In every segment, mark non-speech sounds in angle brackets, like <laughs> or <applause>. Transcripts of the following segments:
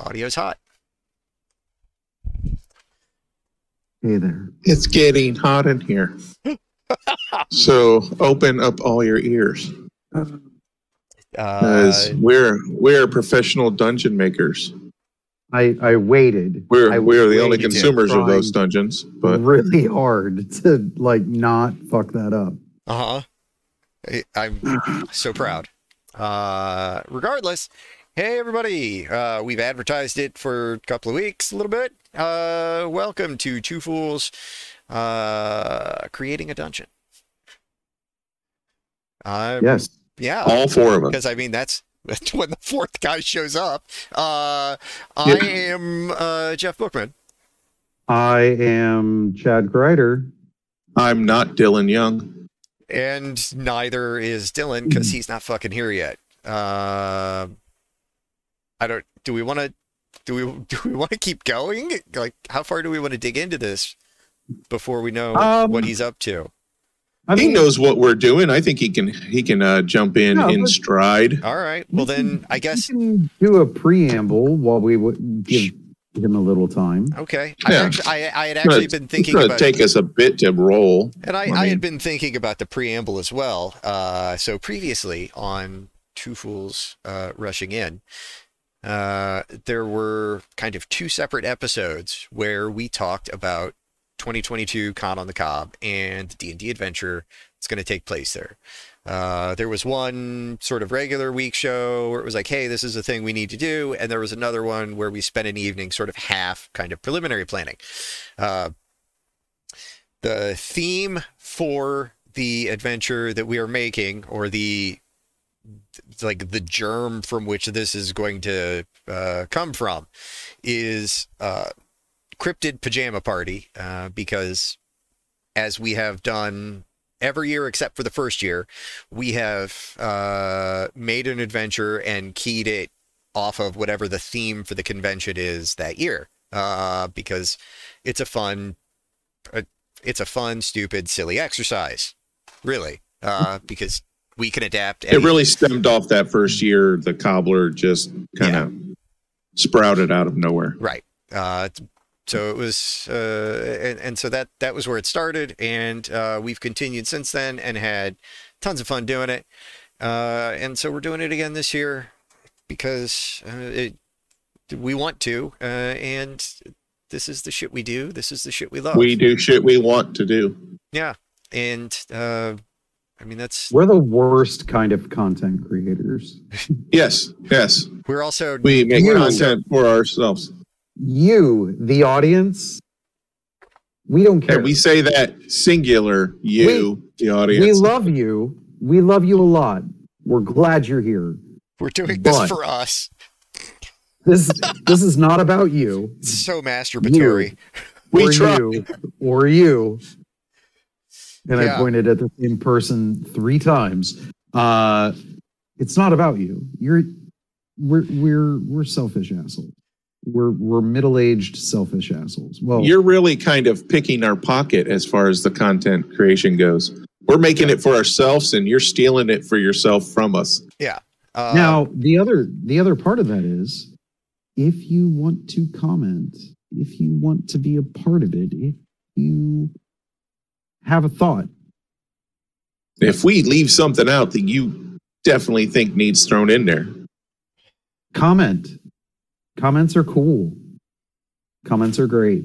Audio's hot. Hey there. It's getting hot in here. <laughs> so open up all your ears. Uh, we're we're professional dungeon makers. I, I waited. We're I we're the only consumers of those dungeons. But really hard to like not fuck that up. uh huh. I'm so proud. Uh, regardless, hey everybody, uh, we've advertised it for a couple of weeks, a little bit. Uh, welcome to Two Fools, uh, creating a dungeon. Uh, Yes. yeah, all four of us. because I mean that's <laughs> that's when the fourth guy shows up. Uh, I am uh, Jeff Bookman. I am Chad Greider. I'm not Dylan Young. and neither is Dylan because he's not fucking here yet. Uh, I don't. Do we want to? Do we? <laughs> Do we want to keep going? Like, how far do we want to dig into this before we know Um, what he's up to? I he knows what we're doing. I think he can he can uh, jump in No, in stride. All right. Well, then I guess. we can do a preamble while we would give him a little time. Okay. I, Yeah. actually, I, I had actually been It's thinking going to about, take us a bit to roll. and I, I I had been thinking about the preamble as well. Uh, so previously on Two Fools uh, Rushing In, uh, there were kind of two separate episodes where we talked about 2022 Con on the Cob and the D&D adventure that's going to take place there. Uh, there was one sort of regular week show where it was like, hey, this is a thing we need to do. And there was another one where we spent an evening sort of half kind of preliminary planning. Uh, the theme for the adventure that we are making or the like the germ from which this is going to uh, come from is uh, cryptid pajama party uh, because as we have done every year except for the first year we have uh, made an adventure and keyed it off of whatever the theme for the convention is that year uh, because it's a fun uh, it's a fun stupid silly exercise really because we can adapt It any- really stemmed off that first year. The cobbler just kind of sprouted out of nowhere. Right. Uh, so it was, uh, and, and so that that was where it started, and uh, we've continued since then and had tons of fun doing it. Uh, and so we're doing it again this year because uh, it, we want to, uh, and this is the shit we do. This is the shit we love. We do shit we want to do. yeah, and uh, I mean that's We're the worst kind of content creators. <laughs> Yes, yes. we're also We make You- content for ourselves. You, the audience, we don't care. And we say that singular, you, the audience. we love you. We love you a lot. We're glad you're here. we're doing this for us. This this is not about you. It's <laughs> so masturbatory. we or try. you or you. And Yeah. I pointed at the same person three times. Uh it's not about you. You're we're we're we're selfish assholes. We're we're middle-aged selfish assholes. Well, You're really kind of picking our pocket as far as the content creation goes. We're making it for ourselves, and you're stealing it for yourself from us. Uh, now the other the other part of that is if you want to comment, if you want to be a part of it, if you have a thought, If we leave something out that you definitely think needs thrown in there, comment. Comments are cool. Comments are great.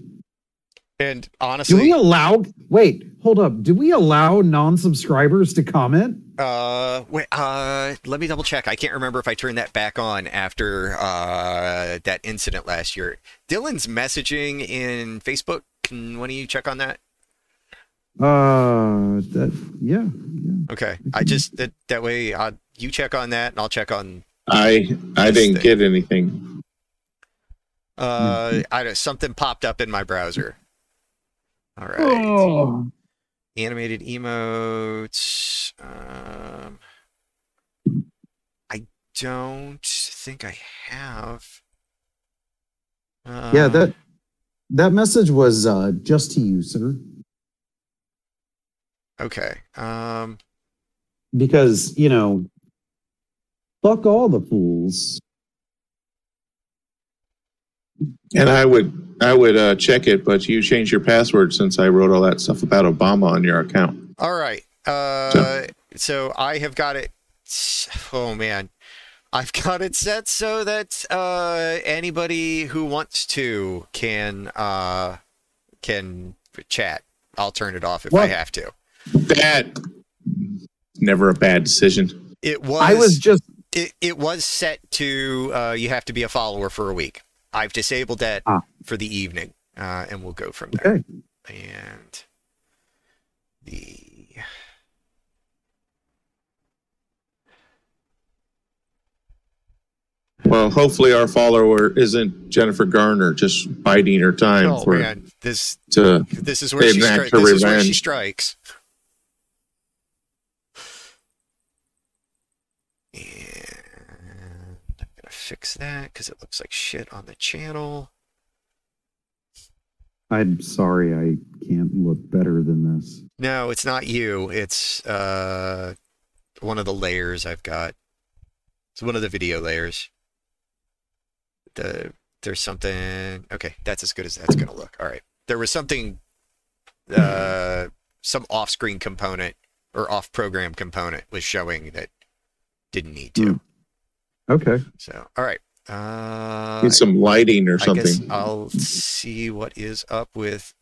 and honestly, Do we allow wait, hold up. Do we allow non-subscribers to comment? Uh, wait, uh, let me double check. I can't remember if I turned that back on after uh that incident last year. Dylan's messaging in Facebook. Can one of you check on that? Uh that yeah, yeah. Okay, I just that that way uh, you check on that and I'll check on I I didn't thing. get anything. uh I don't something popped up in my browser. All right. Oh. Animated emotes. Um, I don't think I have. Uh, Yeah, that that message was uh just to you, sir. Okay. Um. Because, you know, fuck all the fools. And I would I would uh, check it, but you changed your password since I wrote all that stuff about Obama on your account. All right. Uh, so I have got it. Oh man, I've got it set so that uh, anybody who wants to can uh, can chat. I'll turn it off if I have to. Bad. Never a bad decision. It was. I was just It, it was set to. Uh, you have to be a follower for a week. I've disabled that Ah. for the evening, uh, and we'll go from there. okay. And the Well, hopefully our follower isn't Jennifer Garner just biding her time oh for man, this to this is where she stri- her this is where she strikes. And I'm gonna fix that because it looks like shit on the channel. I'm sorry, I can't look better than this. No, it's not you. It's uh one of the layers I've got. It's one of the video layers. The there's something okay, that's as good as that's gonna look. All right. There was something uh some off screen component or off program component was showing that didn't need to. Hmm. Okay. So all right. Uh get some lighting or I guess something. I'll see what is up with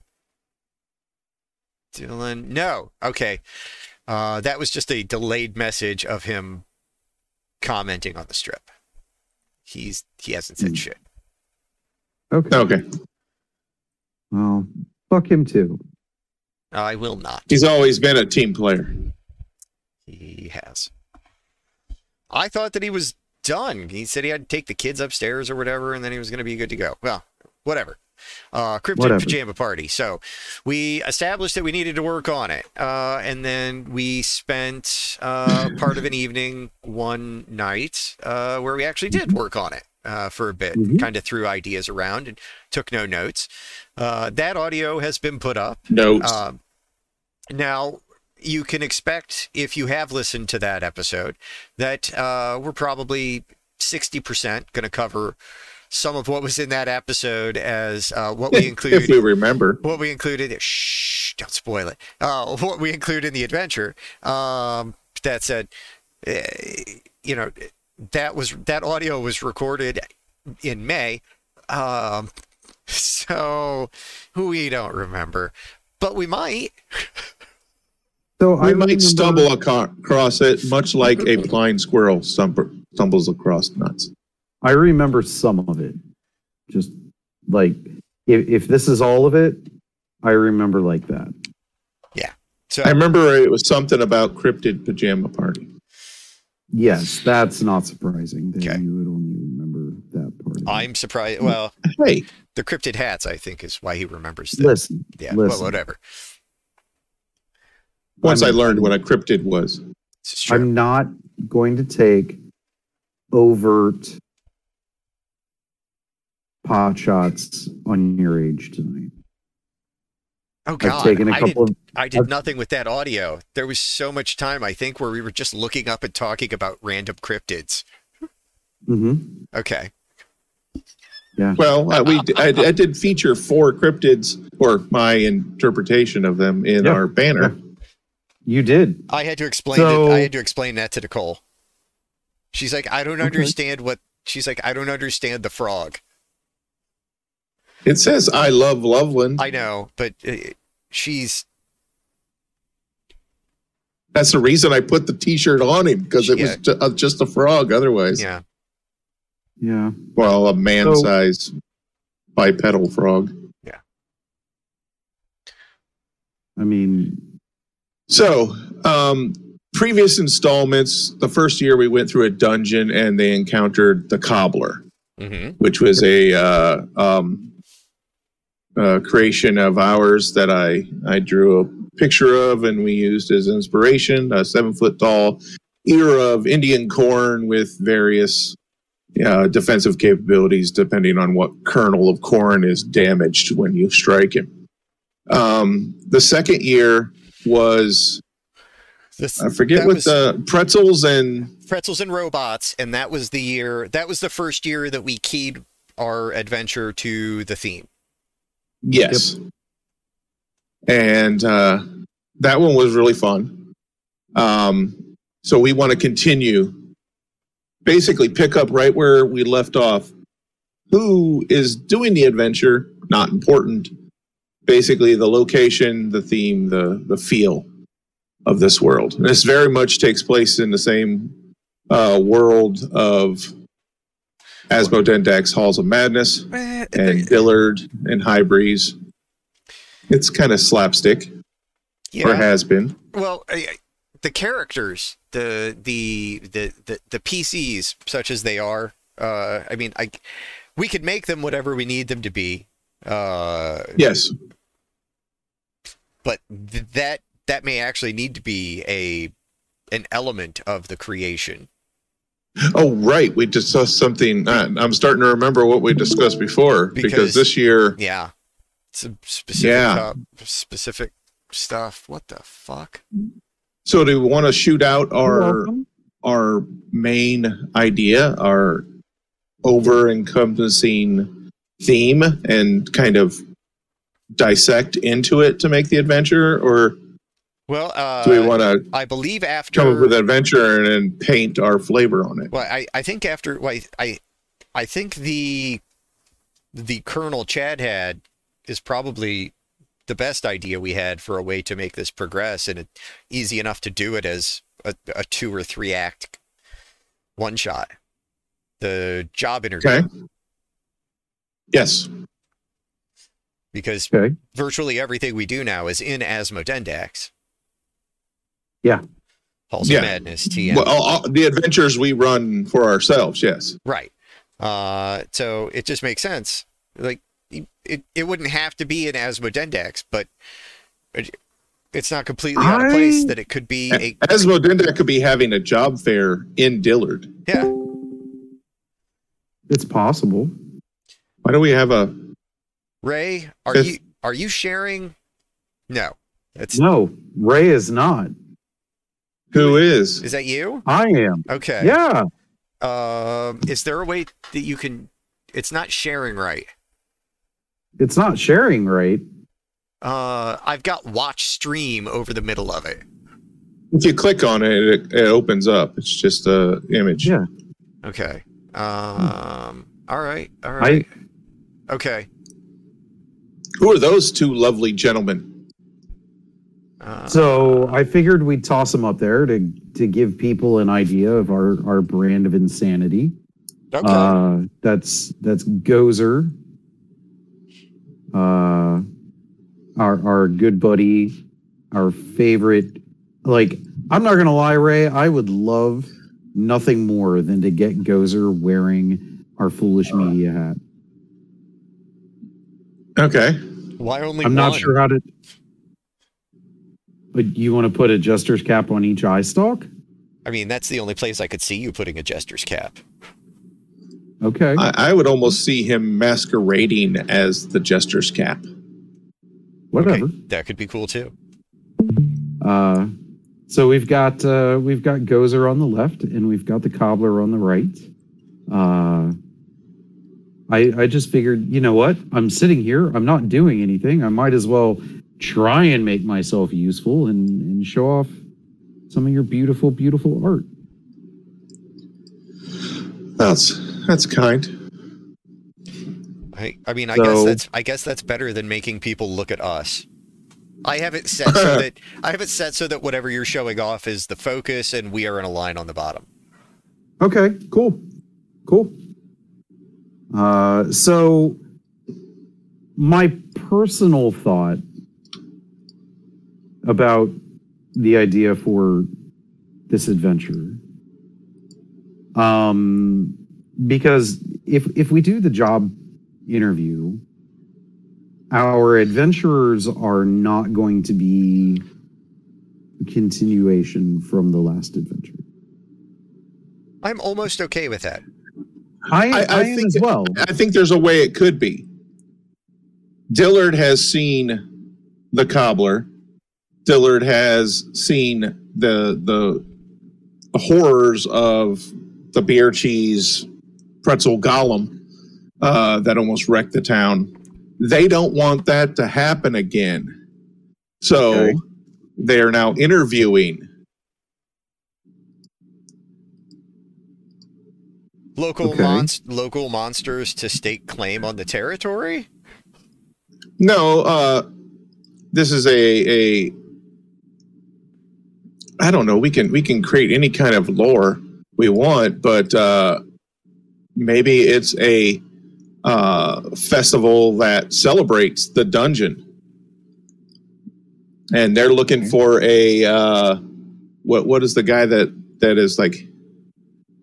Dylan. No, okay. Uh, that was just a delayed message of him commenting on the strip. He's he hasn't said Hmm. shit. Okay. Okay, Well, fuck him too. I will not. he's always been a team player. He has. I thought that he was done. He said he had to take the kids upstairs or whatever, and then he was going to be good to go. Well, whatever. Uh, cryptid Whatever. pajama party. So we established that we needed to work on it, uh, and then we spent uh, part of an evening one night uh, where we actually did work on it uh, for a bit. Mhm. Kind of threw ideas around and took no notes. Uh, that audio has been put up. Notes. Um, now, you can expect, if you have listened to that episode, that uh, we're probably 60% going to cover some of what was in that episode as uh, what we <laughs> included. if include. we remember, What we included, shh, don't spoil it. Uh, what we include in the adventure. Um, that said, eh, you know, that was that audio was recorded in May. Um, <laughs> so we don't remember, but we might. <laughs> So we I might remember- stumble aco- across it, much like a blind squirrel stump- stumbles across nuts. I remember some of it. Just like if if this is all of it, I remember like that. Yeah. So I remember it was something about cryptid pajama party. Yes, that's not surprising that Okay. you would only remember that part. of it. I'm surprised. Well, Hey, the cryptid hats, I think, is why he remembers that. listen. yeah, well, listen. whatever. Once i I'm- learned what a cryptid was. This is true. I'm not going to take overt pot shots on your age tonight. oh God, I've taken a I couple did, of I did I've- nothing with that audio. There was so much time, I think, where we were just looking up and talking about random cryptids. Mhm. Okay. Well, uh, we I, I did feature four cryptids, or my interpretation of them, in Yeah. our banner. You did. I had to explain So- it. I had to explain that to Nicole. She's like, I don't Okay. understand what. She's like, I don't understand the frog. It says "I love Loveland." I know, but uh, she's That's the reason I put the T-shirt on him because it Yeah. was ju- uh, just a frog. Otherwise, yeah. Yeah. well, a man-sized bipedal frog. Yeah. I mean, So, um, previous installments, the first year we went through a dungeon and they encountered the cobbler. hmm which was a uh, um, uh, creation of ours that I I drew a picture of and we used as inspiration. A seven foot tall ear of Indian corn with various uh, defensive capabilities, depending on what kernel of corn is damaged when you strike him. Um, the second year was This, I forget what was- the pretzels and pretzels and robots and that was the year that was the first year that we keyed our adventure to the theme. Yes. And uh, that one was really fun. Um, so we want to continue, basically pick up right where we left off. Who is doing the adventure? Not important. Basically, the location, the theme, the the feel of this world. And this very much takes place in the same uh, world of Asmodendax Halls of Madness Eh, and Dillard and High Breeze. It's kind of slapstick, yeah. or has been. Well, I- I- the characters, the the the the, the PCs, such as they are. Uh, I mean, I we could make them whatever we need them to be. Uh, Yes. But th- that that may actually need to be a an element of the creation. Oh, right. We discussed something. Uh, I'm starting to remember what we discussed before because, Because- this year, Yeah, some specific Yeah. top- specific stuff. What the fuck? so do we want to shoot out our our main idea, our over encompassing theme, and kind of dissect into it to make the adventure, or Well, uh, do we want to I believe after come up with an adventure and then paint our flavor on it? Well, I, I think after well, I, I I think the the kernel Chad had is probably the best idea we had for a way to make this progress and it, easy enough to do it as a, a two or three act one shot. The job interview Okay. Yes. Because Okay. virtually everything we do now is in Asmodendax. Yeah. Halls Yeah. of Madness, TM. Well, all, all- the adventures we run for ourselves. Yes. Right. Uh, so it just makes sense. Like it, it, it wouldn't have to be an Asmodendax, but it, it's not completely out of place that it could be a Asmodenda could be having a job fair in Dillard. yeah. It's possible. Why don't we have a? Ray, are If- you are you sharing? No, it's No, Ray is not. Who is? is that you? I am. Okay. Yeah. Um, is there a way that you can? It's not sharing right. It's not sharing right. Uh, I've got watch stream over the middle of it. If you click on it, it, it opens up. It's just a image. Yeah. Okay. Um. All right. All right. I okay. Who are those two lovely gentlemen? Uh, so I figured we'd toss them up there to to give people an idea of our our brand of insanity. okay. Uh, that's that's Gozer. Uh, our our good buddy, our favorite. Like I'm not gonna lie, Ray. I would love nothing more than to get Gozer wearing our foolish media hat. Okay. Why only I'm not sure how to. But you want to put a jester's cap on each eye stalk? I mean, that's the only place I could see you putting a jester's cap. Okay. I, I would almost see him masquerading as the jester's cap. Whatever. Okay, that could be cool too. Uh, so we've got uh, we've got Gozer on the left, and we've got the cobbler on the right. Uh, I I just figured, you know what? I'm sitting here. I'm not doing anything. I might as well try and make myself useful and and show off some of your beautiful, beautiful art. That's that's kind. I, I mean, I guess that's I guess that's better than making people look at us. I have it set so <laughs> that I have it set so that whatever you're showing off is the focus, and we are in a line on the bottom. Okay, cool, cool. Uh, so my personal thought about the idea for this adventure, um, because if if we do the job interview, our adventurers are not going to be a continuation from the last adventure. I'm almost okay with that. I, I- I, I think as well. I think there's a way it could be. Dillard has seen the cobbler. Dillard has seen the the, the horrors of the beer cheese pretzel golem. uh, that almost wrecked the town. They don't want that to happen again. So Okay. they are now interviewing. Local Okay. monst- local monsters to stake claim on the territory. No, uh, this is a a. I don't know. We can we can create any kind of lore we want, but uh, maybe it's a uh, festival that celebrates the dungeon, and they're looking for a uh, what what is the guy that that is like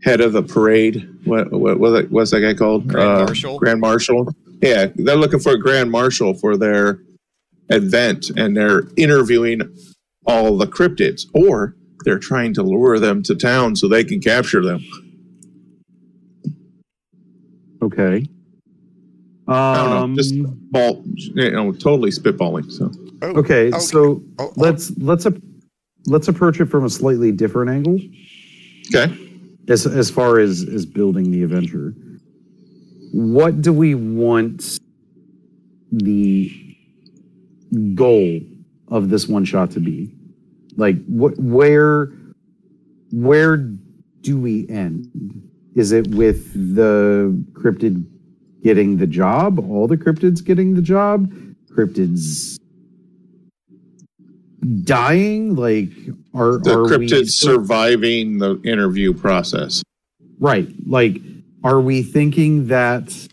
head of the parade? What what, what what's that guy called? Grand Uh, Marshal? Grand Marshal. Yeah, they're looking for a grand marshal for their event, and they're interviewing all the cryptids, or they're trying to lure them to town so they can capture them. Okay. I don't Um, know, just ball, you know, totally spitballing. So Oh, okay, okay. so Oh, oh, let's let's let's approach it from a slightly different angle okay, as as far as as building the adventure. What do we want the goal of this one shot to be? Like what where where do we end? Is it with the cryptid getting the job? All the cryptids getting the job? Cryptids dying? Like are the are we cryptids surviving the interview process. Right. Like, are we thinking that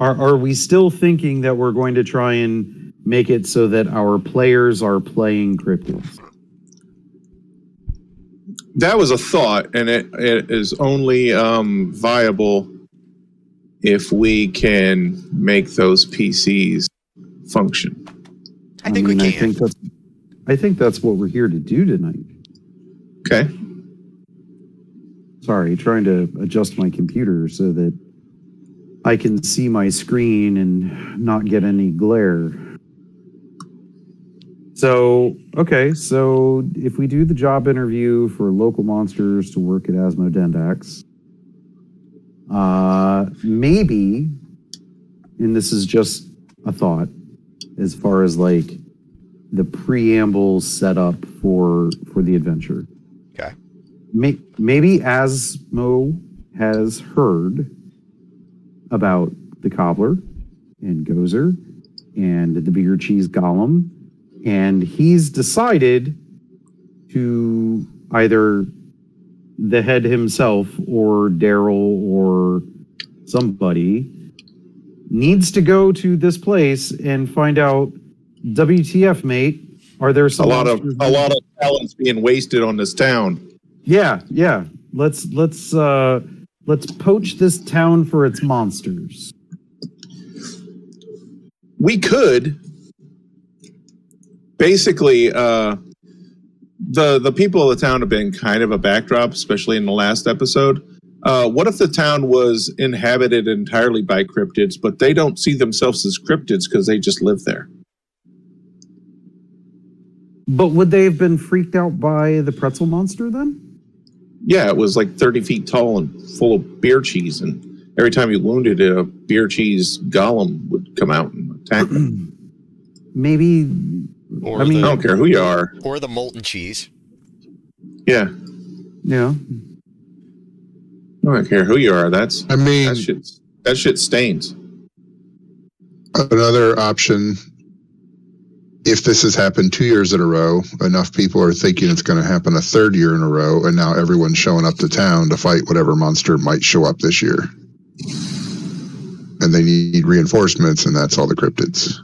are are we still thinking that we're going to try and make it so that our players are playing cryptids? That was a thought, and it, it is only um, viable if we can make those PCs function. I think mean, we I can. think that's I think that's what we're here to do tonight. Okay. Sorry, trying to adjust my computer so that I can see my screen and not get any glare. So, okay, so if we do the job interview for local monsters to work at Asmodendax, uh, maybe, and this is just a thought, as far as like the preamble set up for for the adventure. Okay. May, maybe Asmo has heard about the cobbler and Gozer and the beer cheese golem, and he's decided to either the head himself or Daryl or somebody needs to go to this place and find out WTF, mate. Are there A lot of a lot of talents being wasted on this town. yeah, yeah. Let's let's uh let's poach this town for its monsters. we could basically uh the the people of the town have been kind of a backdrop especially in the last episode uh what if the town was inhabited entirely by cryptids but they don't see themselves as cryptids because they just live there But would they have been freaked out by the pretzel monster then? yeah it was like 30 feet tall and full of beer cheese and every time you wounded it a beer cheese golem would come out and attack them <clears throat> Maybe Or I mean- i don't care who you are or the molten cheese. yeah yeah. i don't care who you are that's I mean, that shit that shit stains another option if this has happened two years in a row enough people are thinking it's going to happen a third year in a row and now everyone's showing up to town to fight whatever monster might show up this year. And they need reinforcements and that's all the cryptids.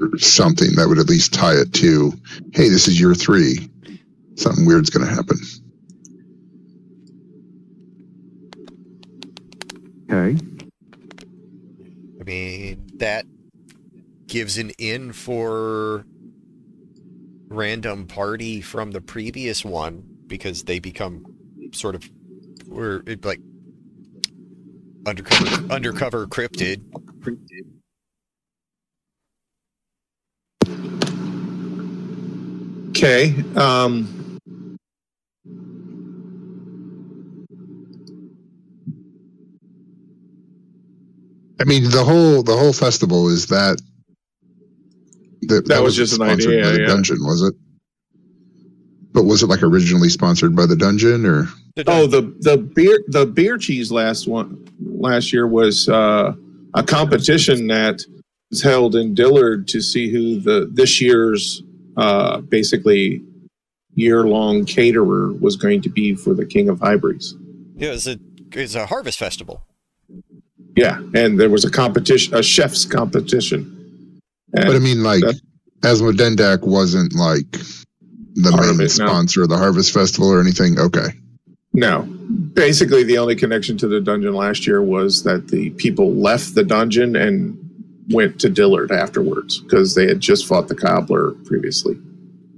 Or something that would at least tie it to hey this is year three. Something weird's going to happen. Okay. Mean, that gives an in for random party from the previous one because they become sort of or like undercover undercover cryptid. Okay. Um, mean, the whole the whole festival is that. That, That was just an sponsored idea, by the yeah. dungeon, was it? But was it like originally sponsored by the dungeon, or The Oh, the the beer the beer cheese last one last year was uh, a competition that was held in Dillard to see who the this year's uh, basically year long caterer was going to be for the King of Hybrids. yeah, it was a it's a harvest festival. Yeah, and there was a competition, a chef's competition. And but I mean, like that- Asmodendax wasn't like the main Harvest, no. sponsor of the Harvest Festival or anything. Okay, No. Basically, the only connection to the dungeon last year was that the people left the dungeon and went to Dillard afterwards because they had just fought the cobbler previously.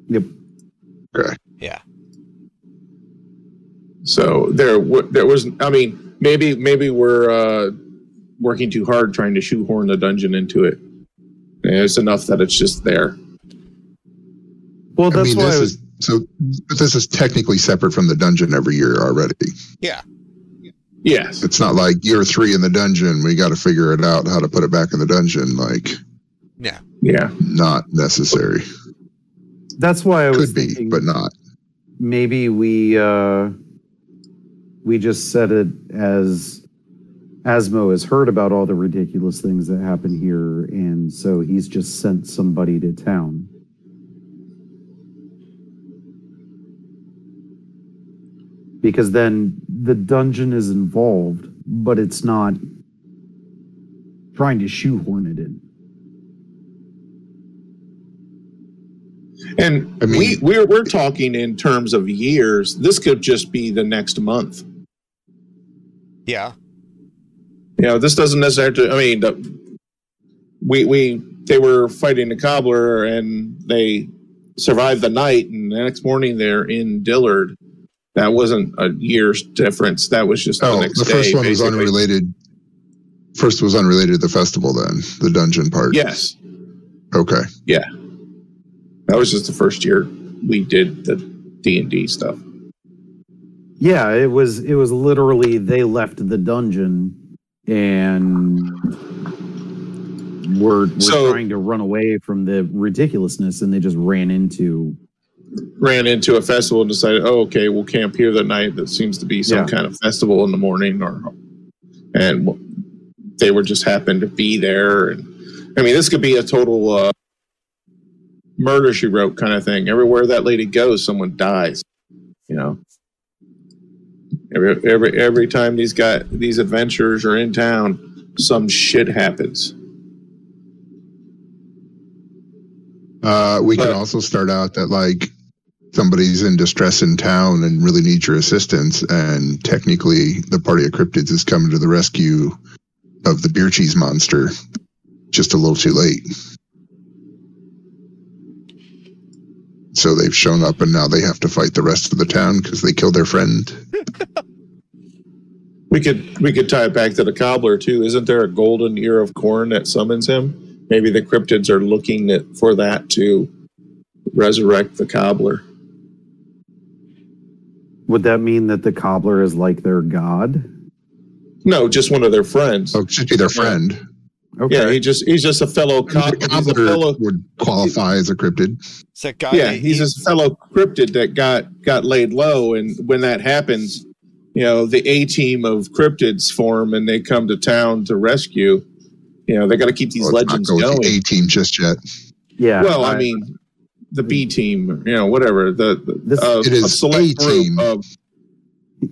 Yep. Okay. Yeah. So there, w- there was. I mean, maybe maybe we're uh, working too hard trying to shoehorn the dungeon into it. And It's enough that it's just there. Well, I that's mean, why this I was. is so. But this is technically separate from the dungeon every year already. Yeah. Yes. It's not like year three in the dungeon. We got to figure it out how to put it back in the dungeon. Like, Yeah. Yeah. not necessary. That's why I was Could be, but not. maybe we uh, we just said it as Asmo has heard about all the ridiculous things that happen here, and so he's just sent somebody to town. Because then the dungeon is involved, but it's not trying to shoehorn it in. And I mean- we we're we're talking in terms of years. This could just be the next month. Yeah. You know, this doesn't necessarily. I mean, the, we we they were fighting the cobbler and they survived the night, and the next morning they're in Dillard. That wasn't a year's difference. That was just the Oh, next the first day. one was unrelated. First was unrelated to the festival. Then the dungeon part. Yes, Okay. Yeah. That was just the first year we did the D and D stuff. Yeah, it was it was literally they left the dungeon and were, were So- trying to run away from the ridiculousness and they just ran into Ran into a festival and decided, oh, okay, we'll camp here the night. That seems to be some Yeah. kind of festival in the morning, or and they were just happened to be there. And I mean, this could be a total uh, murder she wrote kind of thing. Everywhere that lady goes, someone dies. You know, every every every time these got these adventurers are in town, some shit happens. Uh, we can also start out that like somebody's in distress in town and really needs your assistance, and technically the party of cryptids is coming to the rescue of the beer cheese monster. Just a little too late. So they've shown up, and now they have to fight the rest of the town because they killed their friend. <laughs> We could we could tie it back to the cobbler too. Isn't there a golden ear of corn that summons him? Maybe the cryptids are looking at, for that to resurrect the cobbler. would that mean that the cobbler is like their god? No, just one of their friends. Oh, it should be their friend. Okay. Yeah, he just he's just a fellow The cobbler. He's a fellow, would qualify as a cryptid. It's that guy. yeah, he's he- a fellow cryptid that got got laid low, and when that happens, you know the A team of cryptids form and they come to town to rescue. You know they got to keep these Well, let's not legends go with going. A team just yet. yeah. well, I mean, the B team, you know, whatever. The, the This- uh, It is a select A group team. of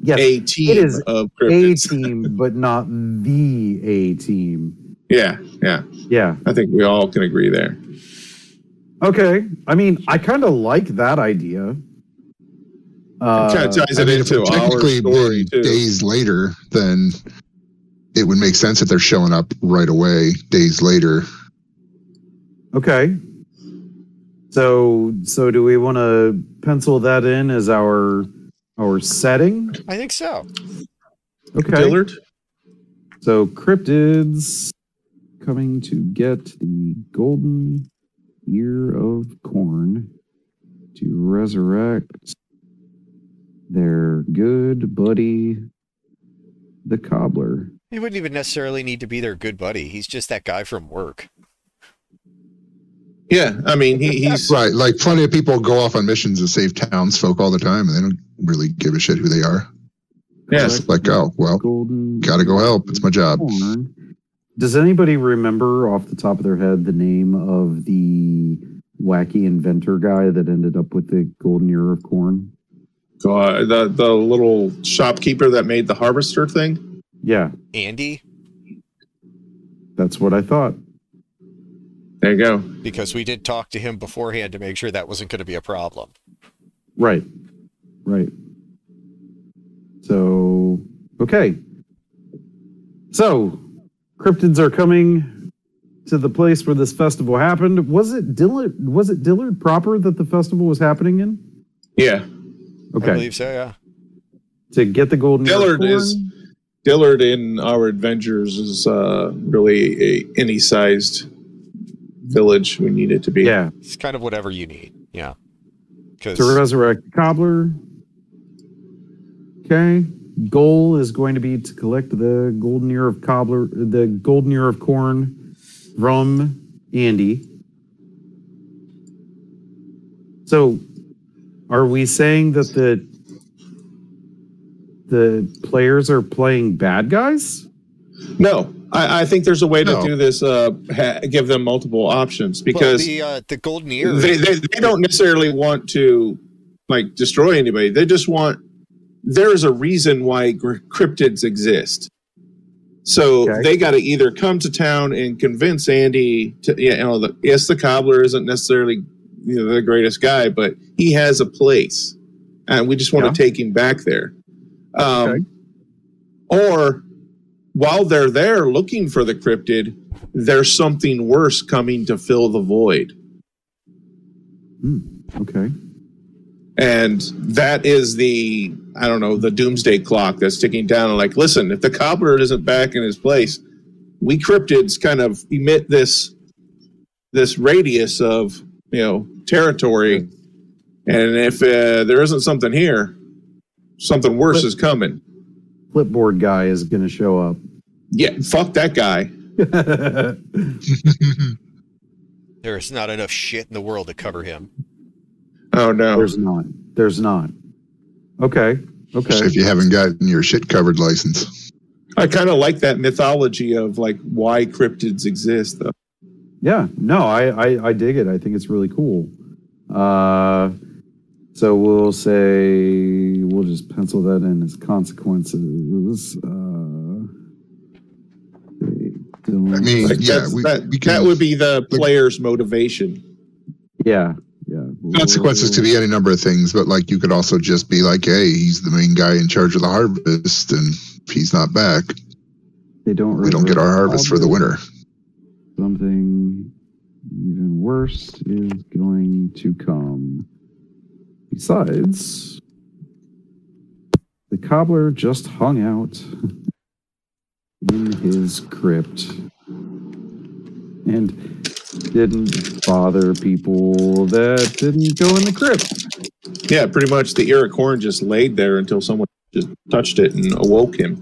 yes, a team is of a <laughs> team, but not the A team. Yeah, yeah. Yeah. I think we all can agree there. Okay. I mean, I kind of like that idea. Uh, kind of ties I mean, into it our technically story been too. days later, then it would make sense that they're showing up right away days later. Okay. So so do we want to pencil that in as our our setting? I think so. Okay. Dillard. So cryptids coming to get the golden ear of corn to resurrect their good buddy the cobbler. He wouldn't even necessarily need to be their good buddy. He's just that guy from work. Yeah, I mean, he, he's <laughs> Right. Like plenty of people go off on missions to save townsfolk all the time and they don't really give a shit who they are. yeah. It's like, oh, well, Golden. gotta go help. It's my job. Corn. Does anybody remember off the top of their head the name of the wacky inventor guy that ended up with the golden ear of corn? Uh, the the little shopkeeper that made the harvester thing. Yeah, Andy, that's what I thought. There you go. because we did talk to him beforehand to make sure that wasn't going to be a problem. Right. Right. So, okay. So, cryptids are coming to the place where this festival happened. Was it Dillard was it Dillard proper that the festival was happening in? Yeah, Okay. I believe so, yeah. To get the golden Dillard is- Dillard in our adventures is uh, really a any sized village we need it to be. Yeah. It's kind of whatever you need. Yeah. Because To resurrect the cobbler. Okay. Goal is going to be to collect the golden ear of cobbler, the golden ear of corn from Andy. So, are we saying that the the players are playing bad guys? No, I, I think there's a way to No. do this. Uh, ha- give them multiple options because the uh, the golden ear. they, they they don't necessarily want to like destroy anybody. They just want there is a reason why cryptids exist. So Okay. they got to either come to town and convince Andy to you know, the, yes, the cobbler isn't necessarily you know, the greatest guy, but he has a place, and we just want Yeah. to take him back there. Um, Okay. Or while they're there looking for the cryptid, there's something worse coming to fill the void. Okay. and that is the i don't know the doomsday clock that's ticking down and like listen if the cobbler isn't back in his place we cryptids kind of emit this this radius of you know territory and if uh, there isn't something here something worse But- is coming Flipboard guy is going to show up. yeah fuck that guy <laughs> There's not enough shit in the world to cover him. oh no There's not. There's not. Okay. Okay. if you haven't gotten your shit covered license. i kind of like that mythology of like why cryptids exist though Yeah. No, I, I I dig it. I think it's really cool. Uh, so we'll say we'll just pencil that in as consequences. Uh, I mean, like yeah, we, that, we can that would be the player's motivation yeah, yeah. Consequences could be any number of things, but like you could also just be like, hey, he's the main guy in charge of the harvest, and if he's not back, They don't. we don't get our harvest for the winter. Something even worse is going to come. Besides, the cobbler just hung out <laughs> in his crypt and didn't bother people that didn't go in the crypt. Yeah, pretty much the ear of corn just laid there until someone just touched it and awoke him.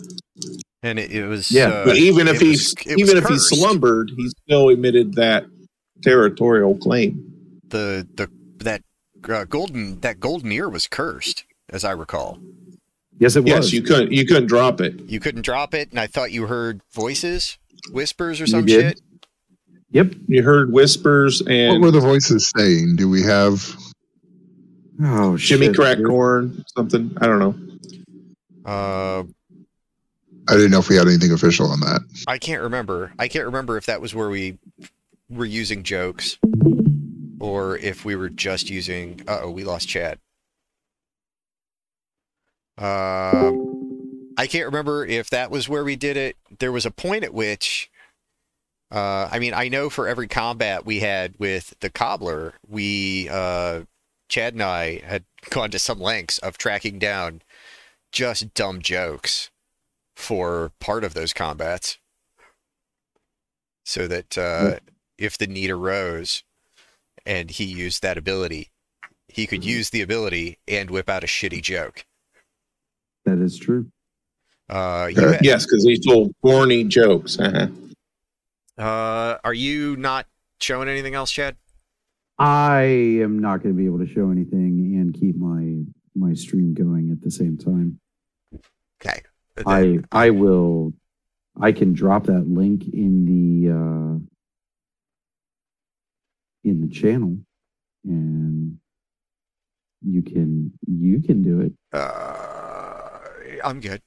And it, it was. Yeah. uh, But even if it he was- even if he slumbered, he still emitted that territorial claim. the the that uh, golden that golden ear was cursed, as I recall. Yes, it was. Yes, you couldn't you couldn't drop it. You couldn't drop it, and I thought you heard voices, whispers, or You some did? shit. Yep. You heard whispers and. What were the voices saying? Do we have? Oh, Jimmy shit, crack dude. corn, something. I don't know. Uh, I didn't know if we had anything official on that. I can't remember. I can't remember if that was where we were using jokes, or if we were just using. Uh oh, we lost Chad. Um, I can't remember if that was where we did it. There was a point at which, uh, I mean, I know for every combat we had with the cobbler, we, uh, Chad and I had gone to some lengths of tracking down just dumb jokes for part of those combats so that uh, if the need arose and he used that ability, he could use the ability and whip out a shitty joke. That is true. Uh, you, Okay. Yes, because he told corny jokes. Uh-huh. Uh, are you not showing anything else, Chad? I am not going to be able to show anything and keep my my stream going at the same time. Okay. I I will. I can drop that link in the uh, in the channel, and you can you can do it. uh, I'm good.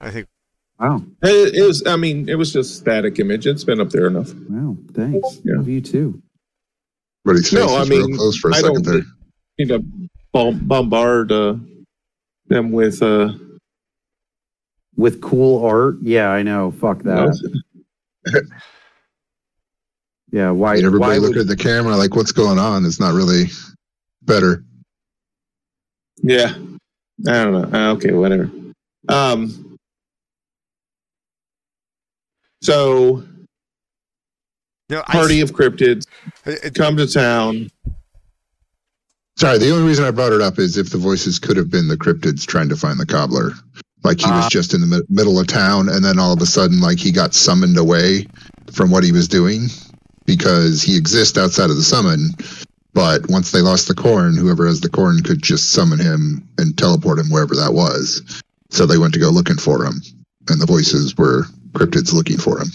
I think Wow, It, it was. I mean, it was just static image. It's been up there enough. wow, thanks. Yeah. Love you too. But his face No, I was real mean, close for a I second don't- there. Need to bombard uh, them with. Uh, With cool art, yeah, I know. Fuck that. <laughs> Yeah, why? I mean, why everybody would, look at the camera like, what's going on? It's not really better. Yeah, I don't know. Uh, Okay, whatever. Um. So, no. I, party of cryptids uh, come to town. Sorry, the only reason I brought it up is if the voices could have been the cryptids trying to find the cobbler. Like he was Ah. just in the mi- middle of town, and then all of a sudden, like he got summoned away from what he was doing because he exists outside of the summon. But once they lost the corn, whoever has the corn could just summon him and teleport him wherever that was. So they went to go looking for him, and the voices were cryptids looking for him.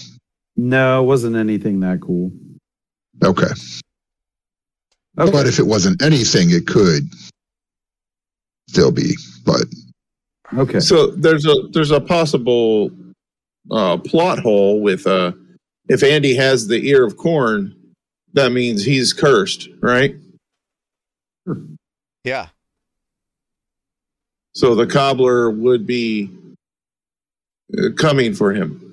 No, it wasn't anything that cool. Okay. Okay. But if it wasn't anything, it could still be. But okay. So there's a there's a possible uh, plot hole with uh, if Andy has the ear of corn, that means he's cursed, right? yeah. So the cobbler would be uh, coming for him,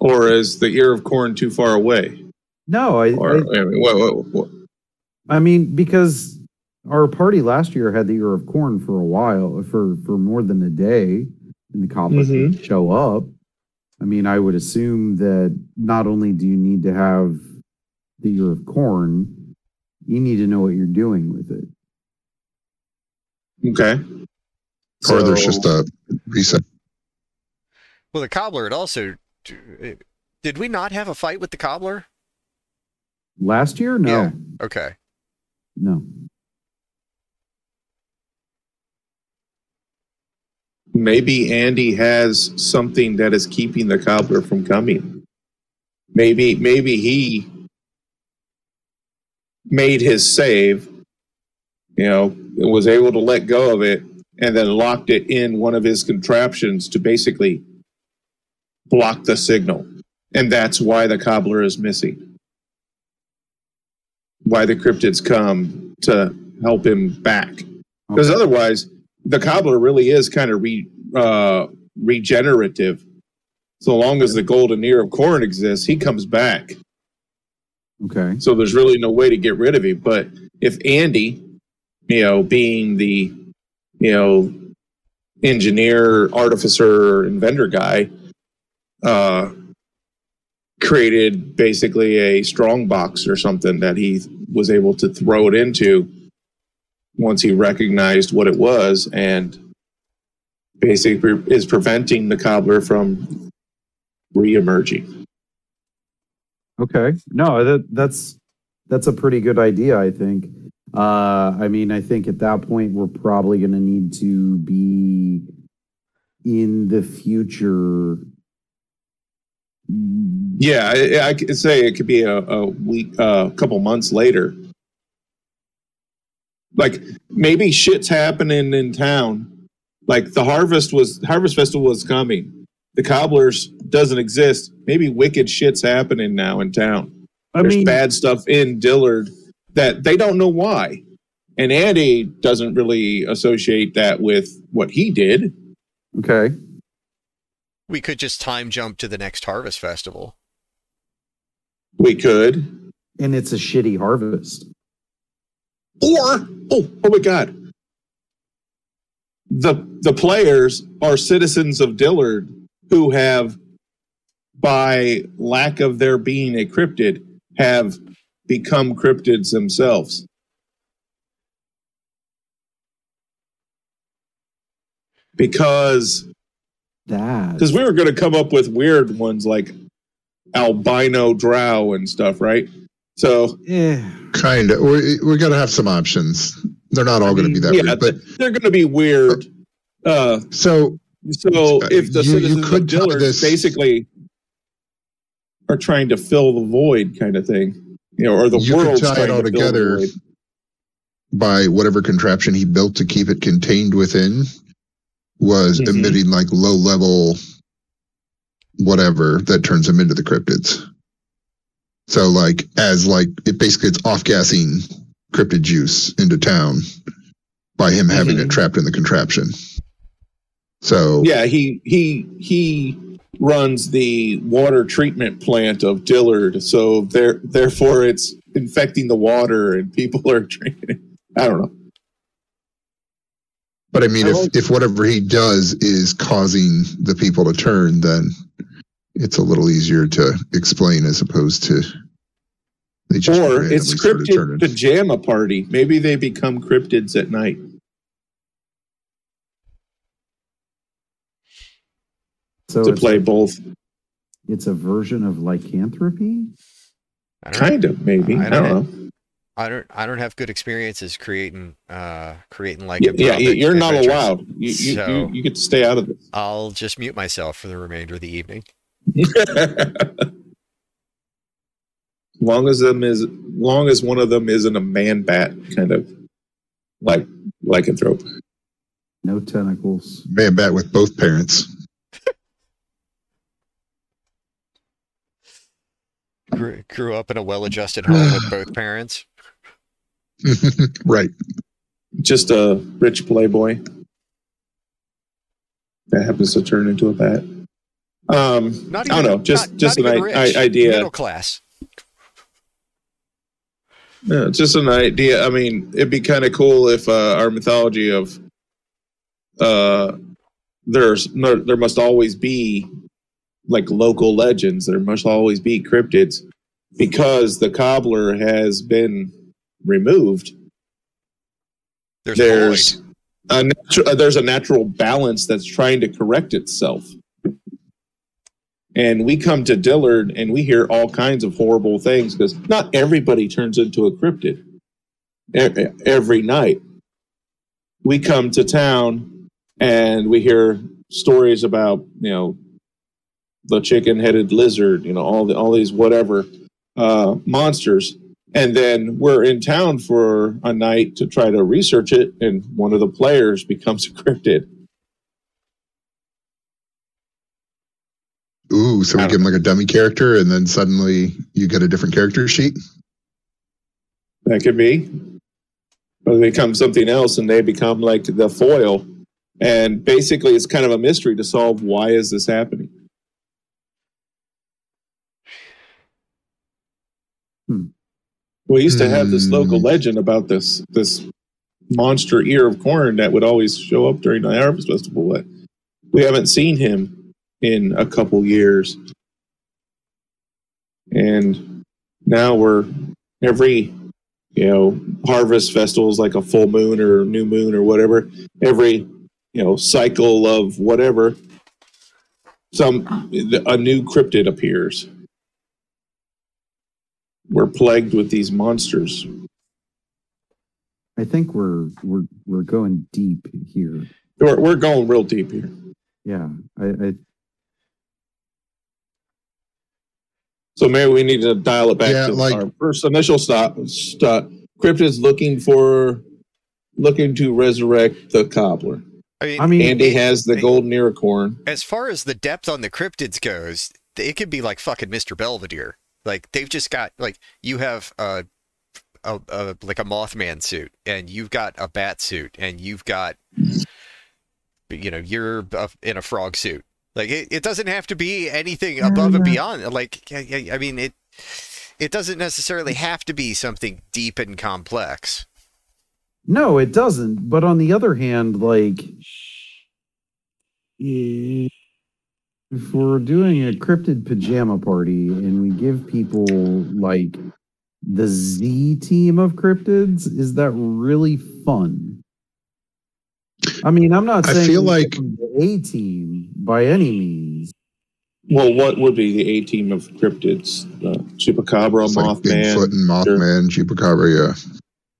or is the ear of corn too far away? No, I, Or I I mean, what, what, what, I mean, because our party last year had the ear of corn for a while, for for more than a day, and the cobbler mm-hmm. didn't show up. I mean, I would assume that not only do you need to have the ear of corn, you need to know what you're doing with it. okay. or there's just a reset. Well, the cobbler had also. Eh, did we not have a fight with the cobbler? Last year, no, Yeah. Okay. no. maybe Andy has something that is keeping the cobbler from coming. Maybe maybe he made his save, you know, was able to let go of it and then locked it in one of his contraptions to basically block the signal. And that's why the cobbler is missing. Why the cryptids come to help him back because Okay. otherwise the cobbler really is kind of re, uh, regenerative so long as the golden ear of corn exists he comes back Okay. so there's really no way to get rid of him but if andy you know being the you know engineer artificer inventor guy uh created basically a strong box or something that he was able to throw it into once he recognized what it was and basically is preventing the cobbler from re-emerging. Okay. No, that that's that's a pretty good idea, I think. Uh I mean, I think at that point we're probably going to need to be in the future Yeah, I, I could say it could be a, a week, a uh, couple months later. Like maybe shit's happening in town. Like the harvest was harvest festival was coming. The cobblers doesn't exist. Maybe wicked shit's happening now in town. I There's mean, bad stuff in Dillard that they don't know why. And Andy doesn't really associate that with what he did. okay. We could just time jump to the next harvest festival. We could. And it's a shitty harvest. Or oh oh my god. The the players are citizens of Dillard who have by lack of their being a cryptid have become cryptids themselves. because That because we were going to come up with weird ones like albino drow and stuff, right? So eh, Kind of. We, we got to have some options. They're not all going to be that yeah, weird. But they're going to be weird. Uh, so so if the You- you citizens could of tie Dillard this- basically are trying to fill the void, kind of thing, you know, or the You could tie it all to together. by whatever contraption he built to keep it contained within was Mhm. emitting like low level whatever that turns him into the cryptids. So like as like it basically it's off gassing cryptid juice into town by him having Mhm. it trapped in the contraption. So Yeah, he he he runs the water treatment plant of Dillard, so there therefore it's infecting the water and people are <laughs> drinking it. I don't know. But I mean I if like- if whatever he does is causing the people to turn then it's a little easier to explain as opposed to they just Or it's started cryptid turning. pajama party. Maybe they become cryptids at night. so to it's, play both. it's a version of lycanthropy. I don't, Kind of, maybe. I I don't don't know. I don't. I don't have good experiences creating, uh, creating like. Yeah, yeah, you're not allowed. You, you, So- you, you get to stay out of it I'll just mute myself for the remainder of the evening. <laughs> long as them is long as one of them isn't a man bat kind of like lycanthrope. No tentacles. man bat with both parents. Grew, grew up in a well-adjusted home with <sighs> both parents. <laughs> right. Just a rich playboy that happens to turn into a bat. Um, Not even, I don't know, just not- just not an I- rich, idea. Middle class. Yeah, it's just an idea. I mean, it'd be kind of cool if uh, our mythology of uh, there's no, there must always be like local legends. There must always be cryptids because the cobbler has been removed. There's, There's a natu- uh, there's a natural balance that's trying to correct itself. And we come to Dillard and we hear all kinds of horrible things because not everybody turns into a cryptid every night. We come to town and we hear stories about, you know, the chicken headed lizard, you know, all the all these whatever uh, monsters. And then we're in town for a night to try to research it, and one of the players becomes <laughs> a cryptid. Ooh, so we I give him like a dummy character, and then suddenly you get a different character sheet. That could be. Or they become something else and they become like the foil. And basically it's kind of a mystery to solve why is this happening? Hmm. We used to have this Hmm. local legend about this this monster ear of corn that would always show up during the harvest festival, but we haven't seen him in a couple years. And now we're every you know harvest festivals like a full moon or new moon or whatever every you know cycle of whatever some a new cryptid appears we're plagued with these monsters I think we're we're we're going deep here. we're, we're going real deep here Yeah, I, I so maybe we need to dial it back Yeah, to like- our first initial stop stop cryptids looking for looking to resurrect the cobbler I mean, I mean, andy it- has the it- golden unicorn as far as the depth on the cryptids goes, it could be like fucking Mr. Belvedere. Like they've just got like you have a, a, a like a Mothman suit, and you've got a bat suit, and you've got you know you're in a frog suit. Like it, it doesn't have to be anything above and beyond. Like I- mean it. It doesn't necessarily have to be something deep and complex. No, it doesn't. But on the other hand, like, if we're doing a cryptid pajama party and we give people like the Z team of cryptids, is that really fun? I mean, I'm not I saying feel like- the A team by any means. Well, what would be the A team of cryptids? Uh, Chupacabra, It's like Mothman. Bigfoot and Mothman, Chupacabra.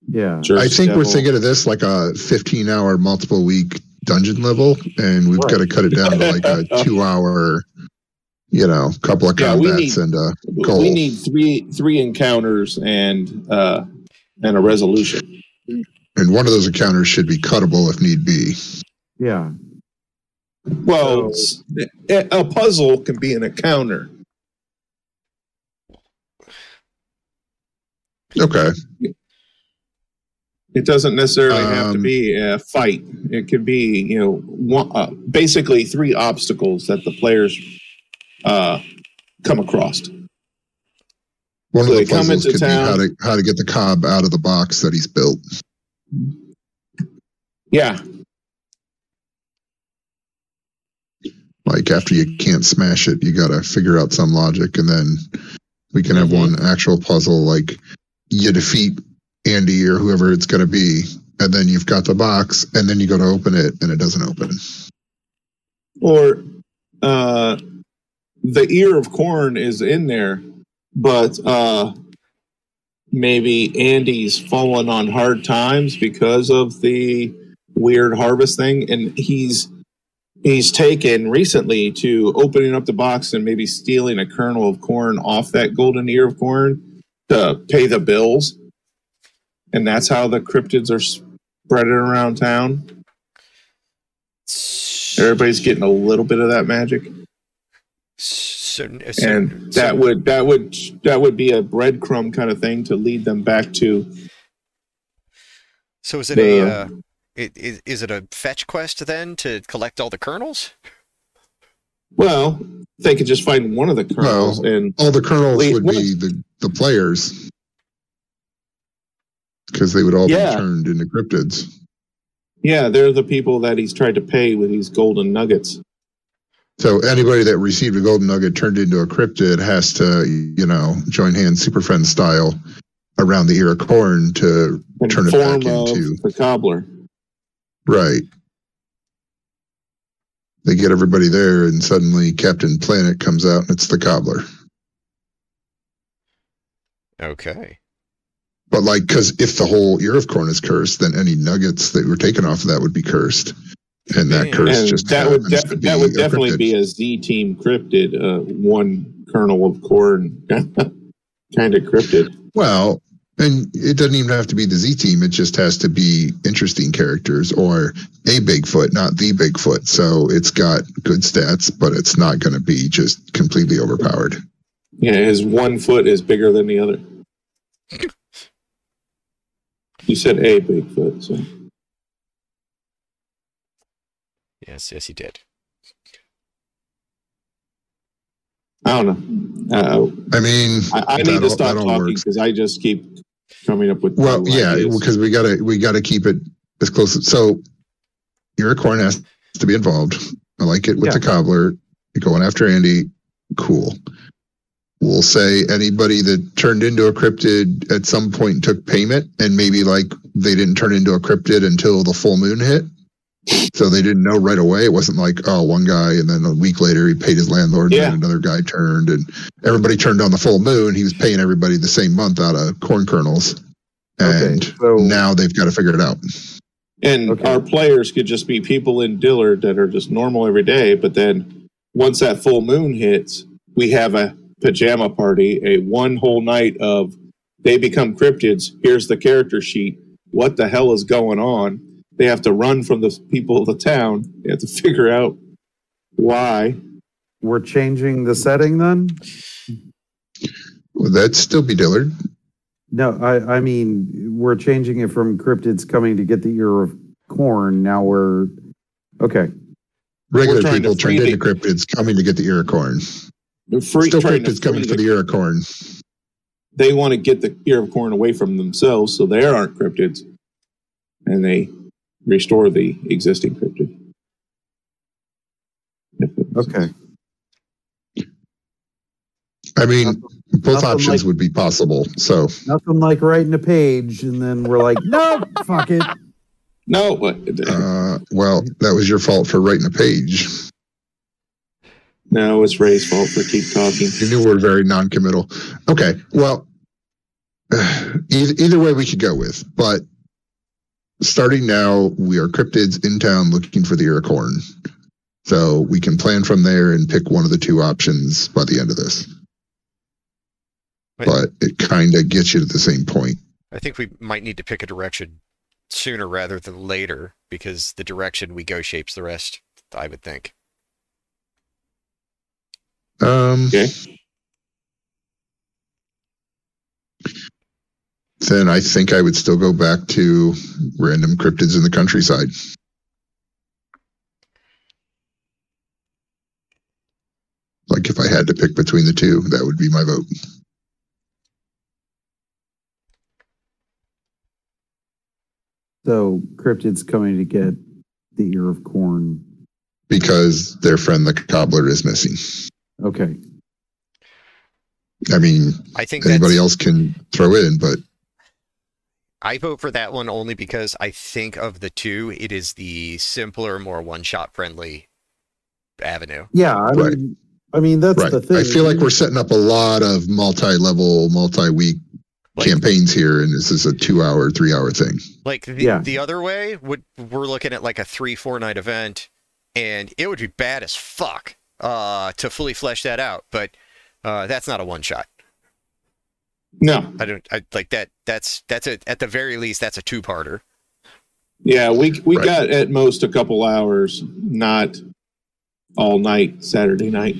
Yeah, Yeah. Jersey I think we're thinking of this like a 15 hour multiple week dungeon level, and we've Right. got to cut it down to like a <laughs> two hour, you know, couple of Yeah, combats need- and uh, goal. We need three three encounters and uh, and a resolution. and one of those encounters should be cuttable if need be. Yeah. Well, a puzzle can be an encounter. Okay, It doesn't necessarily have to Um, be a fight. It could be, you know, one, uh, basically three obstacles that the players uh, come across. one So of the puzzles could be how to how to get the cob out of the box that he's built. Yeah, Like after you can't smash it, you got to figure out some logic, and then we can have Mhm. one actual puzzle like you defeat Andy or whoever it's going to be, and then you've got the box, and then you go to open it, and it doesn't open. or uh, the ear of corn is in there, but uh, maybe Andy's fallen on hard times because of the weird harvest thing, and he's he's taken recently to opening up the box and maybe stealing a kernel of corn off that golden ear of corn to pay the bills, and that's how the cryptids are spreading around town. Everybody's getting a little bit of that magic So, so, and so- that would that would that would be a breadcrumb kind of thing to lead them back to So is it a uh, it, is, is it a fetch quest then to collect all the kernels? well they could just find one of the kernels and All the kernels would be the the players because they would all Yeah. be turned into cryptids. yeah they're the people that he's tried to pay with these golden nuggets So anybody that received a golden nugget turned into a cryptid has to, you know, join hands Super Friend style around the ear of corn to in Turn it back of into- the cobbler right. They get everybody there, and suddenly Captain Planet comes out, and it's the cobbler. Okay. But like, because if the whole ear of corn is cursed, then any nuggets that were taken off of that would be cursed, and that Yeah. curse and just that would def- to that would definitely cryptid. be a z team cryptid uh, one kernel of corn <laughs> kind of cryptid Well, and it doesn't even have to be the Z team. It just has to be interesting characters or a Bigfoot, not the Bigfoot. So it's got good stats, but it's not going to be just completely overpowered. Yeah, his one foot is bigger than the other. <laughs> You said a Bigfoot, so Yes, yes, he did. I don't know. Uh, I mean, I, I that need all- to stop talking because I just keep coming up with. Well, new yeah, because we gotta we gotta keep it as close. So Unicorn has to be involved. I like it with Yeah. the cobbler. You're going after Andy. Cool. We'll say anybody that turned into a cryptid at some point took payment, and maybe like they didn't turn into a cryptid until the full moon hit. So they didn't know right away. It wasn't like, oh, one guy, and then a week later he paid his landlord, Yeah. and another guy turned, and everybody turned on the full moon. He was paying everybody the same month out of corn kernels. And Okay, so now they've got to figure it out. and Okay. our players could just be people in Dillard that are just normal every day. But then once that full moon hits, we have a pajama party, a one whole night of they become cryptids. Here's the character sheet. What the hell is going on? They have to run from the people of the town. They have to <laughs> figure out why. we're changing the setting then? Would that still be Dillard? No, I, I mean, we're changing it from cryptids coming to get the ear of corn. Now we're, okay. Regular trying to people turned into cryptids coming to get the ear of corn. They're free, Still trying to cryptids coming free for the- the ear of corn. they want to get the ear of corn away from themselves so they aren't cryptids and they restore the existing cryptid Okay. I mean, both nothing options like- would be possible. So Nothing like writing a page and then we're like, no, fuck it. No, Uh, well, that was your fault for writing a page. No, it's Ray's fault for keep talking. You knew we are very non-committal. Okay, well, <sighs> either, either way we could go with, but starting now, we are cryptids in town looking for the Iricorn. So we can plan from there and pick one of the two options by the end of this. Wait. But it kind of gets you to the same point. I think we might need to pick a direction sooner rather than later because the direction we go shapes the rest, I would think. Um, Okay. Then I think I would still go back to random cryptids in the countryside. Like if I had to pick between the two, that would be my vote. So cryptids coming to get the ear of corn. Because their friend the cobbler is missing. Okay. I mean, I think anybody else can throw in, but I vote for that one only because I think of the two, it is the simpler, more one-shot friendly avenue. Yeah, I Right. mean, I mean that's right. the thing. I feel like we're setting up a lot of multi-level, multi-week Like- campaigns here, and this is a two-hour, three-hour thing. Like the, Yeah. the other way would we're looking at like a three four night event, and it would be bad as fuck uh, to fully flesh that out. But uh, that's not a one shot. No, I don't I, like that. That's that's a at the very least that's a two parter. yeah, we we Right. got at most a couple hours, not all night Saturday night.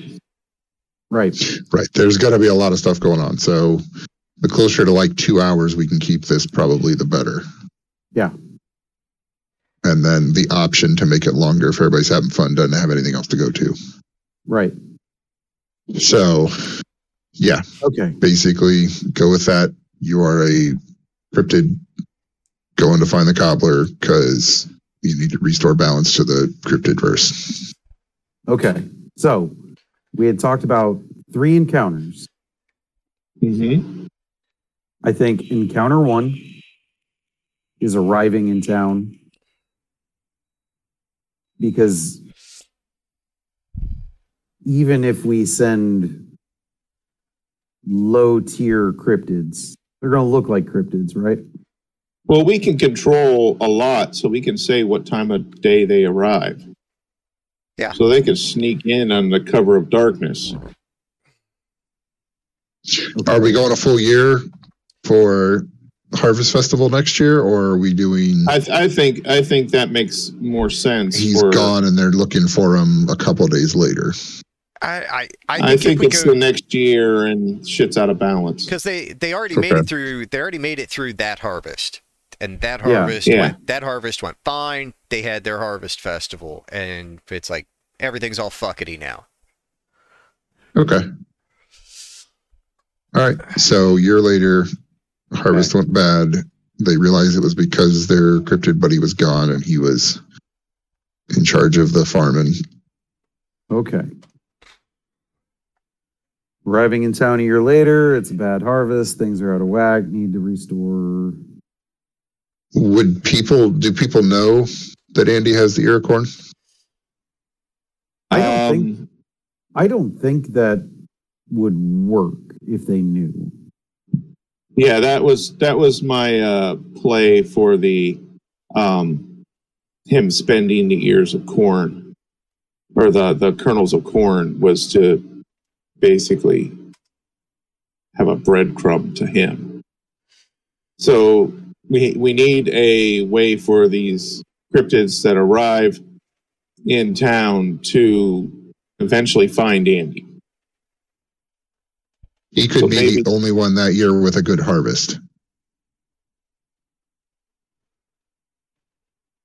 right. Right. There's got to be a lot of stuff going on. So the closer to like two hours we can keep this, probably the better. Yeah. And then the option to make it longer if everybody's having fun doesn't have anything else to go to. Right. So, yeah, Okay. basically go with that. You are a cryptid going to find the cobbler because you need to restore balance to the cryptid verse. Okay. So we had talked about three encounters. Mm-hmm. I think encounter one is arriving in town because even if we send low tier cryptids, they're going to look like cryptids, right? Well, we can control a lot, so we can say what time of day they arrive. Yeah. So they can sneak in on the cover of darkness. Are we going a full year for Harvest Festival next year, or are we doing? I, I think I think that makes more sense. he's for, gone and they're looking for him a couple days later. I I, I think, I think it's go the next year and shit's out of balance. because they they already made it through. They already made it through that harvest, and that harvest Yeah. went that harvest went fine. They had their harvest festival, and it's like everything's all fuckety now. Okay. All right. So a year later, Harvest went bad. They realized it was because their cryptid buddy was gone and he was in charge of the farming. Okay. Arriving in town a year later, it's a bad harvest. Things are out of whack. Need to restore. Would people do people know that Andy has the Iricorn? I don't Um, think I don't think that would work if they knew. Yeah, that was that was my uh, play for the um, him spending the ears of corn or the the kernels of corn was to basically have a breadcrumb to him. So we we need a way for these cryptids that arrive in town to eventually find Andy. He could So be maybe- the only one that year with a good harvest.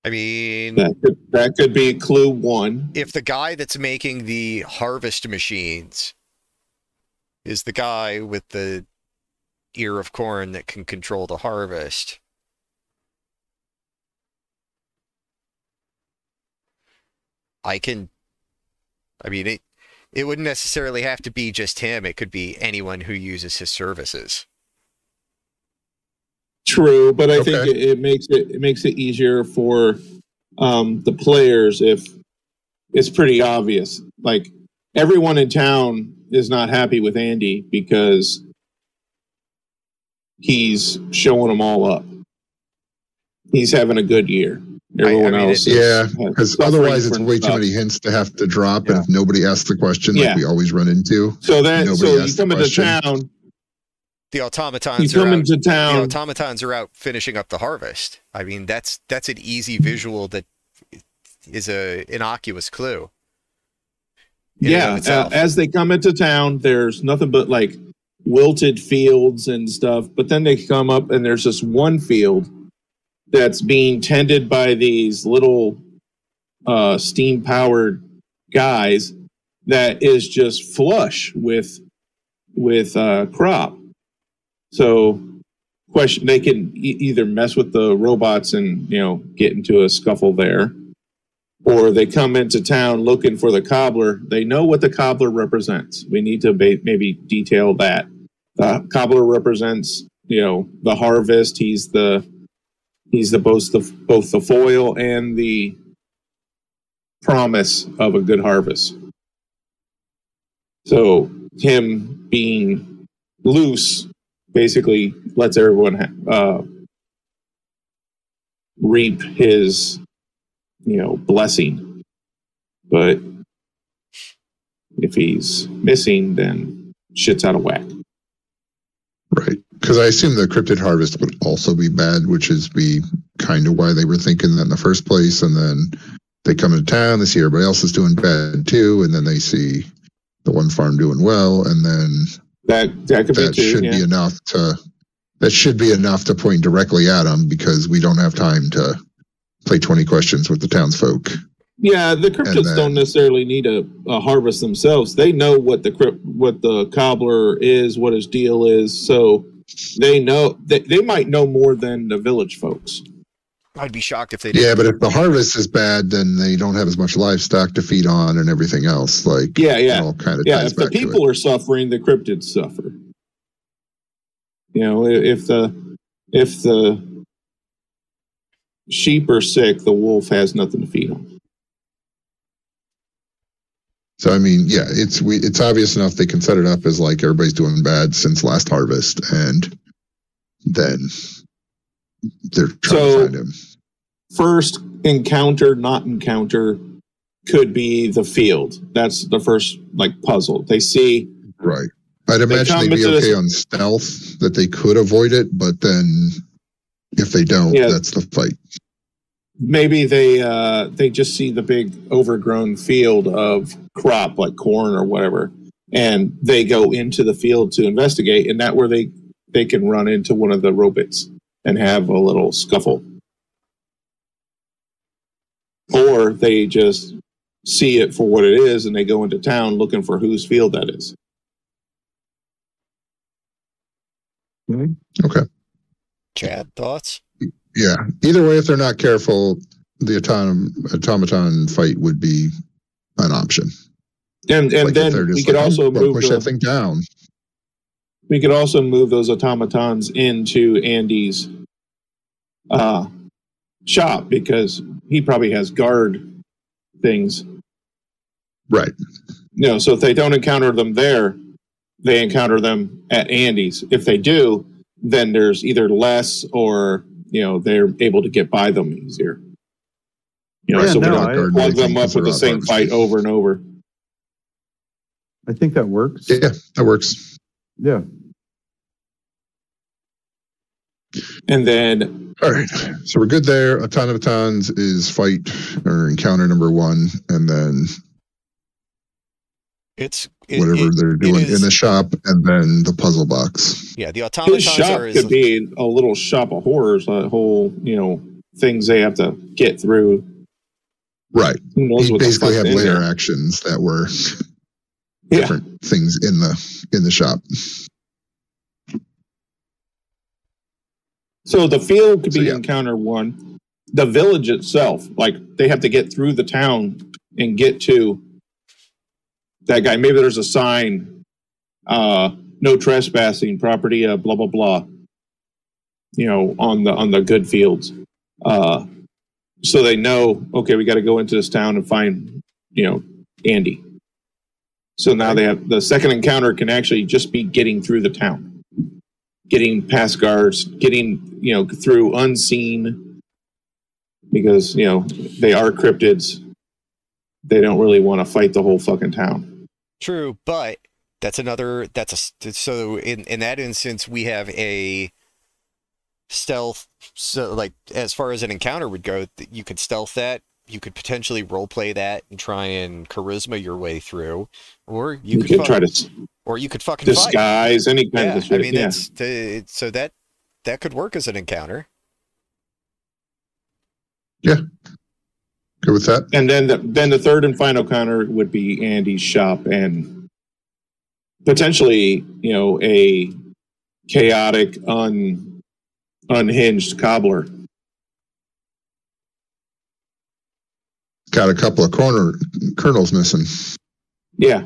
I mean, That could, that could be clue one. if the guy that's making the harvest machines is the guy with the ear of corn that can control the harvest. I can I mean it it wouldn't necessarily have to be just him. It could be anyone who uses his services. True, but I think it, it makes it it makes it easier for um, the players if it's pretty obvious. Like everyone in town is not happy with Andy because he's showing them all up. He's having a good year. Everyone I mean, else, it- is Yeah, Because otherwise, it's from way too many hints to have to drop, Yeah. and if nobody asks the question, Yeah. like we always run into. So that Nobody so you asked come into town. The You automatons come are out, into the automatons are out finishing up the harvest. I mean, that's that's an easy visual that is a innocuous clue. In and of yeah, uh, as they come into town, there's nothing but like wilted fields and stuff. But then they come up and there's this one field that's being tended by these little uh, steam powered guys that is just flush with with uh, crop. So question they can e- either mess with the robots and you know get into a scuffle there or they come into town looking for the cobbler. They know what the cobbler represents. We need to maybe detail that. The cobbler represents, you know, the harvest. He's the he's the both the both the foil and the promise of a good harvest. So him being loose basically lets everyone ha- uh, reap his you know, blessing. But if he's missing, then shit's out of whack. Right. Because I assume the cryptid harvest would also be bad, which is be kind of why they were thinking that in the first place. And then they come into town, they see everybody else is doing bad too, and then they see the one farm doing well, and then That that could that be too. should yeah. be enough to that should be enough to point directly at them because we don't have time to play 20 questions with the townsfolk. yeah, the cryptids then- don't necessarily need a, a harvest themselves. They know what the crypt, what the cobbler is, what his deal is. So they know they, they might know more than the village folks. I'd be shocked if they didn't. Yeah, but if the harvest is bad, then they don't have as much livestock to feed on and everything else. Like, Yeah, yeah. all kind of yeah if the back to it. people are suffering the cryptids suffer you know if the if the sheep are sick the wolf has nothing to feed on So I mean, yeah, it's we it's obvious enough they can set it up as like everybody's doing bad since last harvest, and then they're trying So- to find him. first encounter not encounter could be the field that's the first like puzzle they see Right. I'd imagine come they'd be into this- okay on stealth that they could avoid it, but then if they don't, Yeah. that's the fight. maybe they uh they just see the big overgrown field of crop like corn or whatever and they go into the field to investigate and that where they they can run into one of the robots and have a little scuffle or they just see it for what it is and they go into town looking for whose field that is Okay. Chad, thoughts? Yeah. Either way, if they're not careful, the autom- automaton fight would be an option. and and Like, then we just could also "Oh, move push the- that thing down. we could also move those automatons into Andy's uh, shop because he probably has guard things. Right. You know, so if they don't encounter them there, they encounter them at Andy's. If they do, then there's either less or you know they're able to get by them easier. You know, Yeah, so no, we don't plug them up with the same harvesting. fight over and over. I think that works. Yeah, that works. Yeah. And then All right. So we're good there. Automatons is fight or encounter number one, and then It's it, whatever it- they're doing is- in the shop, and then the puzzle box. yeah, the his automatons shop are could be a little shop of horrors. A whole, you know, things they have to get through. Right. Who knows You what basically have layer there. actions that were Yeah. different things in the in the shop. So the field could So, be yeah. encounter one. The village itself, like they have to get through the town and get to that guy. Maybe there's a sign, uh, no trespassing, property, uh, blah blah blah. you know, on the on the good fields. Uh, so they know, okay, we got to go into this town and find, you know, Andy. So now they have the second encounter can actually just be getting through the town, getting past guards, getting you know through unseen, because you know they are cryptids. They don't really want to fight the whole fucking town. True, but that's another. That's a so in in that instance we have a stealth. So like as far as an encounter would go, you could stealth that. You could potentially role play that and try and charisma your way through, or you, You, could, fuck- try to or you could fucking fight. disguise any kind Yeah, of shit. I mean yeah. that's the, so that that could work as an encounter. Good with that? and then the, then the third and final counter would be Andy's shop and potentially you know a chaotic un unhinged cobbler. Got a couple of corner kernels missing. yeah.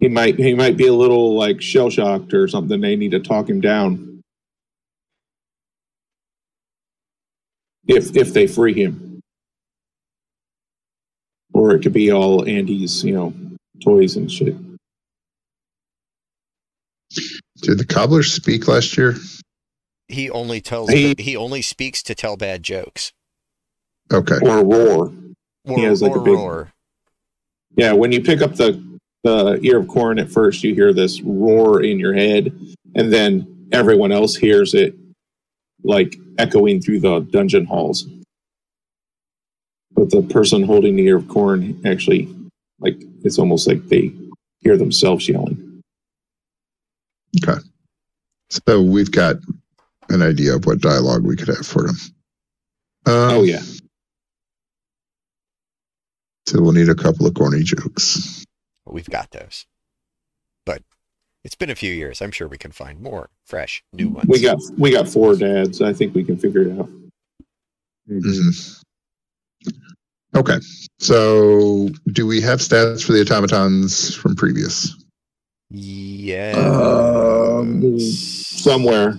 He might he might be a little like shell shocked or something. They need to talk him down. If if they free him or it could be all Andy's you know toys and shit Did the cobbler speak last year? He only tells He- he only speaks to tell bad jokes. Okay. or roar Or, He has, like, or a big- roar. Yeah, when you pick up the the ear of corn at first, you hear this roar in your head, and then everyone else hears it like echoing through the dungeon halls. But the person holding the ear of corn actually, like, it's almost like they hear themselves yelling. Okay. So we've got an idea of what dialogue we could have for him. Um, Oh yeah, So we'll need a couple of corny jokes. We've got those. But it's been a few years. I'm sure we can find more fresh, new ones. we got we got four dads. I think we can figure it out. Mhm. Okay. So do we have stats for the automatons from previous? Yeah. Um, somewhere.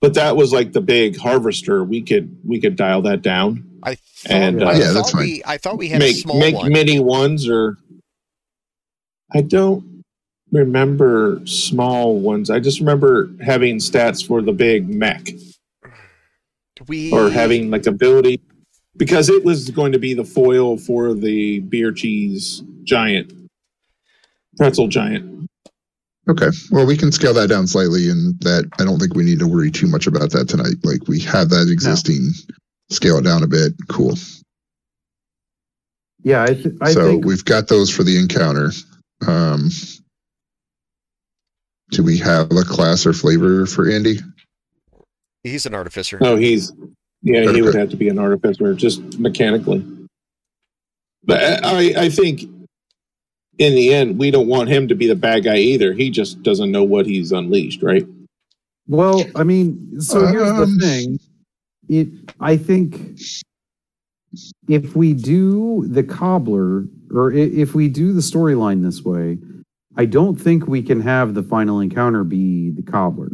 But that was like the big harvester. We could we could dial that down. I thought, and, uh, I Yeah, thought that's fine. we I thought we had a make small make one. mini ones or I don't remember small ones. I just remember having stats for the big mech we or having like ability because it was going to be the foil for the beer cheese giant pretzel giant. Okay. Well, we can scale that down slightly, and that I don't think we need to worry too much about that tonight. Like we have that existing. Scale it down a bit. Cool. Yeah, I, th- I so think we've got those for the encounter. Um, do we have a class or flavor for Andy? he's an artificer. No, he's yeah, he would have to be an artificer just mechanically. But I I think in the end we don't want him to be the bad guy either. He just doesn't know what he's unleashed, right? Well, I mean, so here's Um, the thing. It, I think, if we do the cobbler, or if we do the storyline this way, I don't think we can have the final encounter be the cobbler.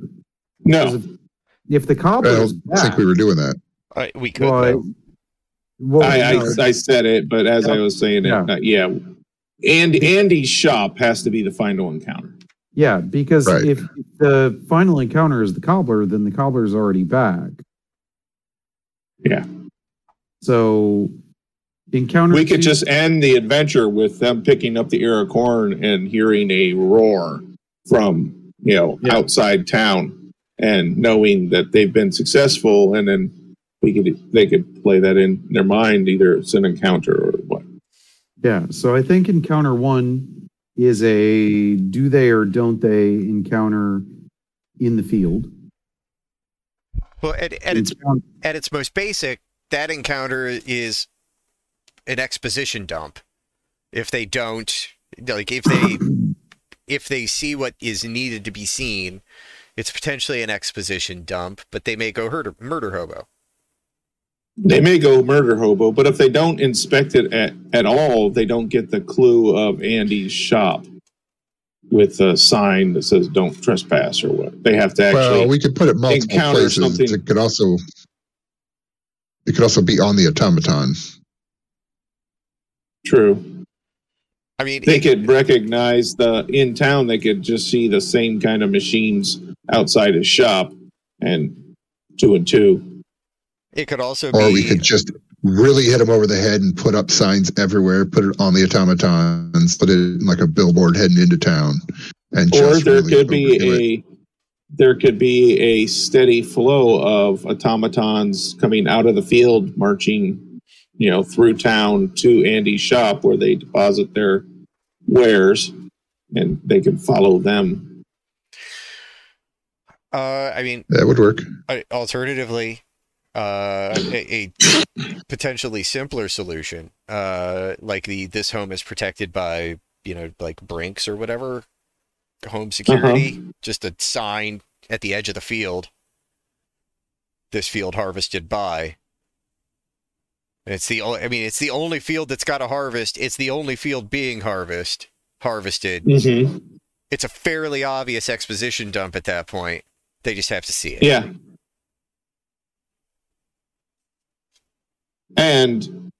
No, If, if the cobbler I don't back, think we were doing that. Uh, we could. well, I- well, I, I, no, I said it, but as I was saying it, Yeah. uh, yeah. And Andy's shop has to be the final encounter. yeah, because Right. if the final encounter is the cobbler, then the cobbler is already back. Yeah. So encounter. We could two- just end the adventure with them picking up the ear of corn and hearing a roar from you know Yeah. outside town, and knowing that they've been successful, and then we could they could play that in their mind, either it's an encounter or what. Yeah, so I think encounter one is a do they or don't they encounter in the field. Well, at, at its at its most basic, that encounter is an exposition dump. If they don't, like, if they <clears throat> if they see what is needed to be seen, it's potentially an exposition dump. But they may go murder murder hobo. They may go murder hobo, but if they don't inspect it at, at all, they don't get the clue of Andy's shop. with a sign that says "Don't trespass" or what. They have to actually. well, we could put it multiple encounter places. something- It could also it could also be on the automaton. True. I mean, They it- could recognize the in town. They could just see the same kind of machines outside his shop, and two and two. It could also Or be we could just really hit them over the head and put up signs everywhere, put it on the automatons, put it in like a billboard heading into town. And Or just there really could be overdo it. a there could be a steady flow of automatons coming out of the field, marching, you know, through town to Andy's shop where they deposit their wares, and they can follow them. Uh, I mean, that would work. uh, alternatively, uh, a, a potentially simpler solution, uh, like the this home is protected by you know like Brinks or whatever home security, just a sign at the edge of the field. This field harvested by. It's the only. I mean, it's the only field that's got a harvest. It's the only field being harvest harvested. Mm-hmm. It's a fairly obvious exposition dump at that point. They just have to see it. Yeah. And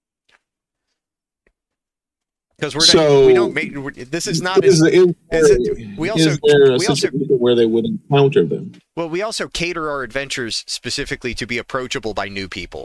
because we're So- not, we don't make this is not is, as is, is it- we also- is there a we also- where they would encounter them? well we also cater our adventures specifically to be approachable by new people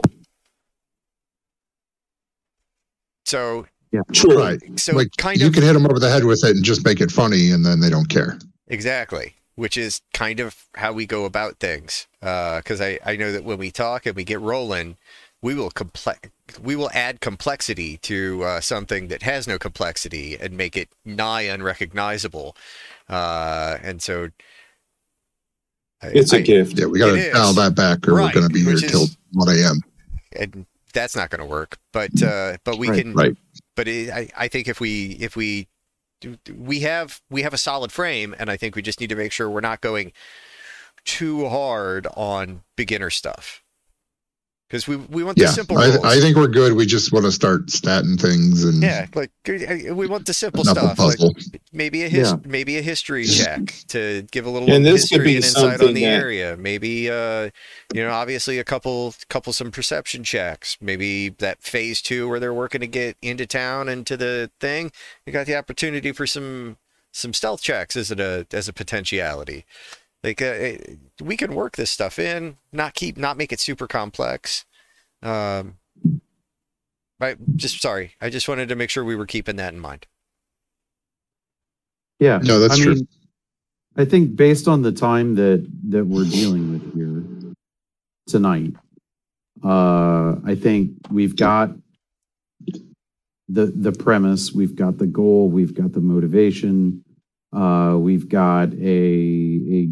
so True. Right. so like kind you of can hit them over the head with it and just make it funny, and then they don't care. exactly which is kind of how we go about things uh, because I, I know that when we talk and we get rolling we will complex we will add complexity to uh, something that has no complexity and make it nigh unrecognizable uh, and so I- It's a I- gift. Yeah, we got It to is. dial that back, or Right, we're going to be here which is- till 1 a.m. and that's not going to work. But uh, but we Right, can. right. But it, I I think if we if we we have we have a solid frame, and I think we just need to make sure we're not going too hard on beginner stuff because we we want the simple I, rules. I think we're good. We just want to start statting things and yeah, like we want the simple stuff. of puzzle. Like maybe a his, Yeah. maybe a history <laughs> check to give a little And this could history be and insight on the that- area. Maybe uh, you know, obviously a couple couple some perception checks. Maybe that phase two where they're working to get into town and to the thing. You got the opportunity for some some stealth checks as a as a potentiality. Like uh, eh, we can work this stuff in, not keep not make it super complex. Um, I just sorry. I just wanted to make sure we were keeping that in mind. Yeah. No, that's I true. mean, I think based on the time that that we're dealing with here tonight, uh, I think we've got the the premise, we've got the goal, we've got the motivation, uh, we've got a a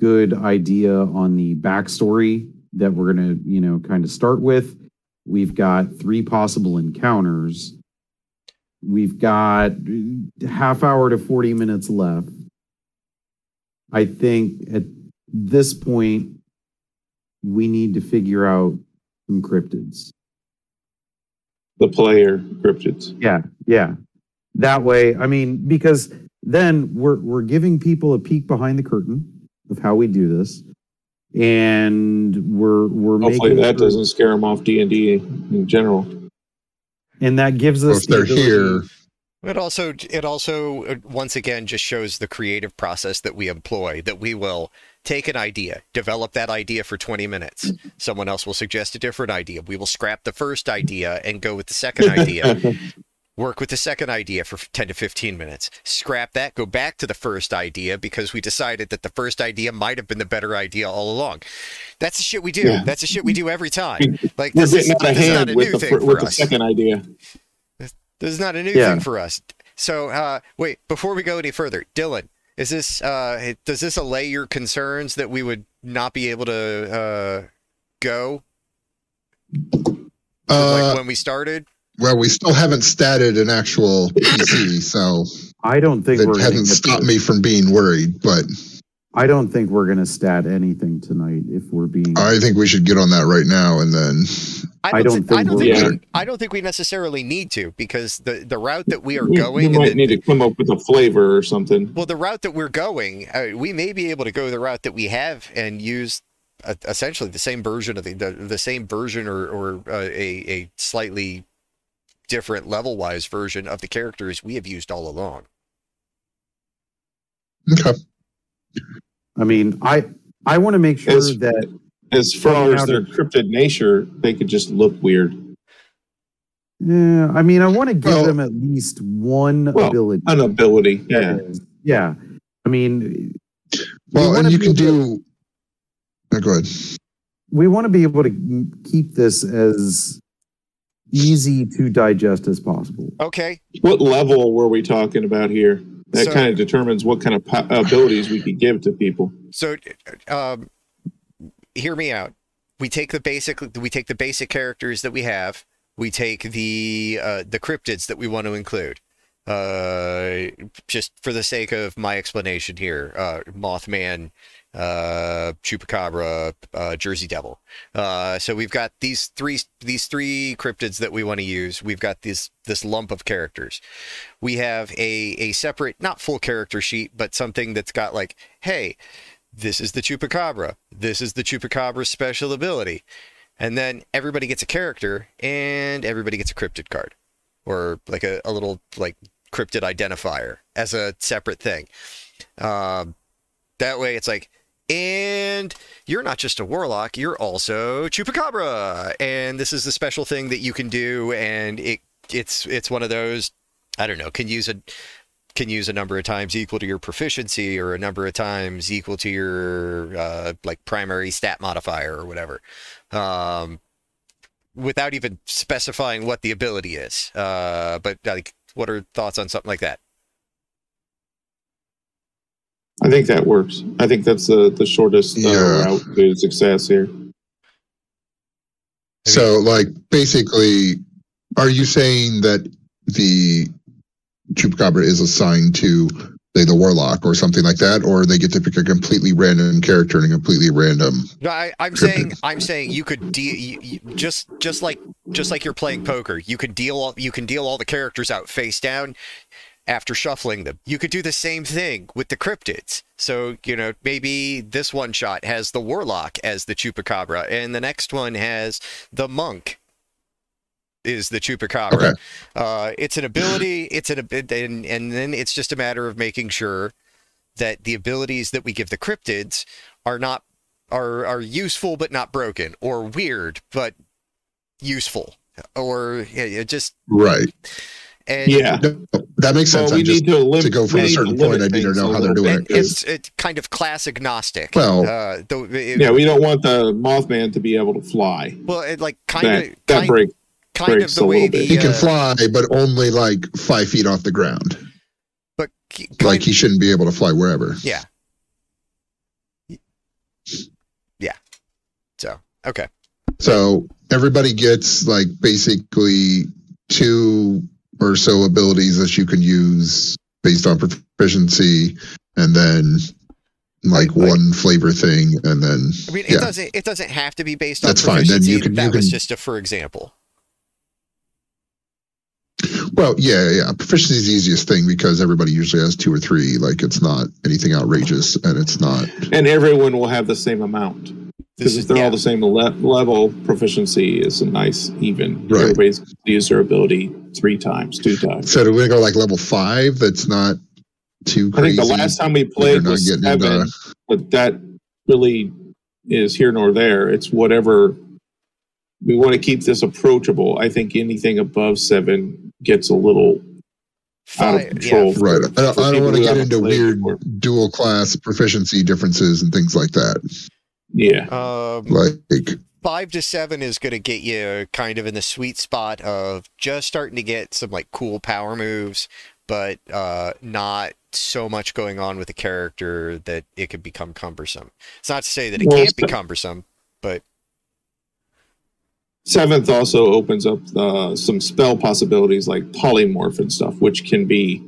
good idea on the backstory that we're gonna you know kind of start with. We've got three possible encounters. We've got half hour to 40 minutes left. I think at this point, we need to figure out some cryptids. The player cryptids. Yeah, yeah. That way, I mean, because then we're we're giving people a peek behind the curtain of how we do this, and we're we're Hopefully making that sure- doesn't scare them off D and D in general. and that gives us if the they're ability- here, It also it also uh, once again just shows the creative process that we employ that we will take an idea, develop that idea for 20 minutes. Someone else will suggest a different idea. We will scrap the first idea and go with the second <laughs> idea. Work with the second idea for 10 to 15 minutes. Scrap that, go back to the first idea because we decided that the first idea might have been the better idea all along. That's the shit we do. Yeah. That's the shit we do every time. Like this is, getting out of this is not a new the thing for the us. second idea. This is not a new Yeah. thing for us. So, uh, wait, before we go any further, Dylan, is this uh, does this allay your concerns that we would not be able to uh, go uh, like when we started? Well, we still haven't statted an actual PC, so I don't think we're it gonna hasn't get stopped to- me from being worried. But I don't think we're gonna stat anything tonight if we're being. I think we should get on that right now and then I don't thi- I think don't we're think we, I don't think we necessarily need to because the the route that we are We, we going and might the- need to come up with a flavor or something. Well, the route that we're going, uh, we may be able to go the route that we have and use uh, essentially the same version of the the, the same version or or uh, a a slightly different level wise version of the characters we have used all along. okay. I mean, I I want to make sure As- that As far as their to- cryptid nature, they could just look weird. Yeah, I mean, I want to give Well- them at least one Well, ability. An ability, yeah. yeah. I mean, Well, wanna and you can able- do. No, go ahead. We want to be able to keep this as easy to digest as possible. Okay, What level were we talking about here? That So- kind of determines what kind of po- abilities we could give to people. so um, hear me out. We take the basic we take the basic characters that we have. We take the uh, the cryptids that we want to include. Uh, just for the sake of my explanation here, uh, Mothman, uh, Chupacabra, uh, Jersey Devil. Uh, so we've got these three these three cryptids that we want to use. We've got this this lump of characters. We have a a separate, not full character sheet, but something that's got like, hey, this is the Chupacabra. This is the Chupacabra's special ability. And then everybody gets a character and everybody gets a cryptid card or like a, a little like cryptid identifier as a separate thing. Um, that way it's like, and you're not just a warlock, you're also Chupacabra. And this is the special thing that you can do. And it it's it's one of those, I don't know, can use a can use a number of times equal to your proficiency or a number of times equal to your uh, like primary stat modifier or whatever um, without even specifying what the ability is uh, but like what are thoughts on something like that I think that works. I think that's the the shortest uh, Yeah. route to success here. So, like, basically, are you saying that the Chupacabra is assigned to, say, the Warlock or something like that, or they get to pick a completely random character and a completely random? no I, i'm saying i'm saying you could deal you, you, just just like just like you're playing poker you could deal all, you can deal all the characters out face down after shuffling them. You could do the same thing with the cryptids. So, you know, maybe this one shot has the warlock as the chupacabra, and the next one has the monk is the chupacabra. Okay. Uh, it's an ability, it's an and, and then it's just a matter of making sure that the abilities that we give the cryptids are not are are useful but not broken, or weird but useful, or yeah, just Right. And Yeah. That makes sense. Well, we I just, need to, lim- to go from a certain point, I need to know how they're doing bit, it. 'cause- it's it's kind of class agnostic. Well- uh, the, it- Yeah, we don't want the Mothman to be able to fly. well, it like kind That, of that kind, break. kind of the way the bit. he can uh, fly, but only like five feet off the ground. but Like kind- he shouldn't be able to fly wherever. yeah, yeah. So okay, So everybody gets like basically two or so abilities that you can use based on proficiency, and then like Like- like- one flavor thing, and then I mean, it Yeah. doesn't it doesn't have to be based on That's fine, then you proficiency. can- that you was can- just a for example. well, yeah, yeah. Proficiency is the easiest thing because everybody usually has two or three. Like it's not anything outrageous, and it's not. And everyone will have the same amount. Because if they're yeah. all the same le- level, proficiency is a nice even. Right. Everybody's used their ability three times, two times. So do we go like level five? That's not too I think crazy. the last time we played was uh, seven, but that really is here nor there. It's whatever. We want to keep this approachable. I think anything above seven gets a little out of control. yeah, Right. I don't, I don't want to get into weird before. dual class proficiency differences and things like that. Yeah. Um, Like, five to seven is going to get you kind of in the sweet spot of just starting to get some like cool power moves, but uh, not so much going on with the character that it could become cumbersome. It's not to say that it Well, can't be cumbersome, but Seventh also opens up uh, some spell possibilities like polymorph and stuff, which can be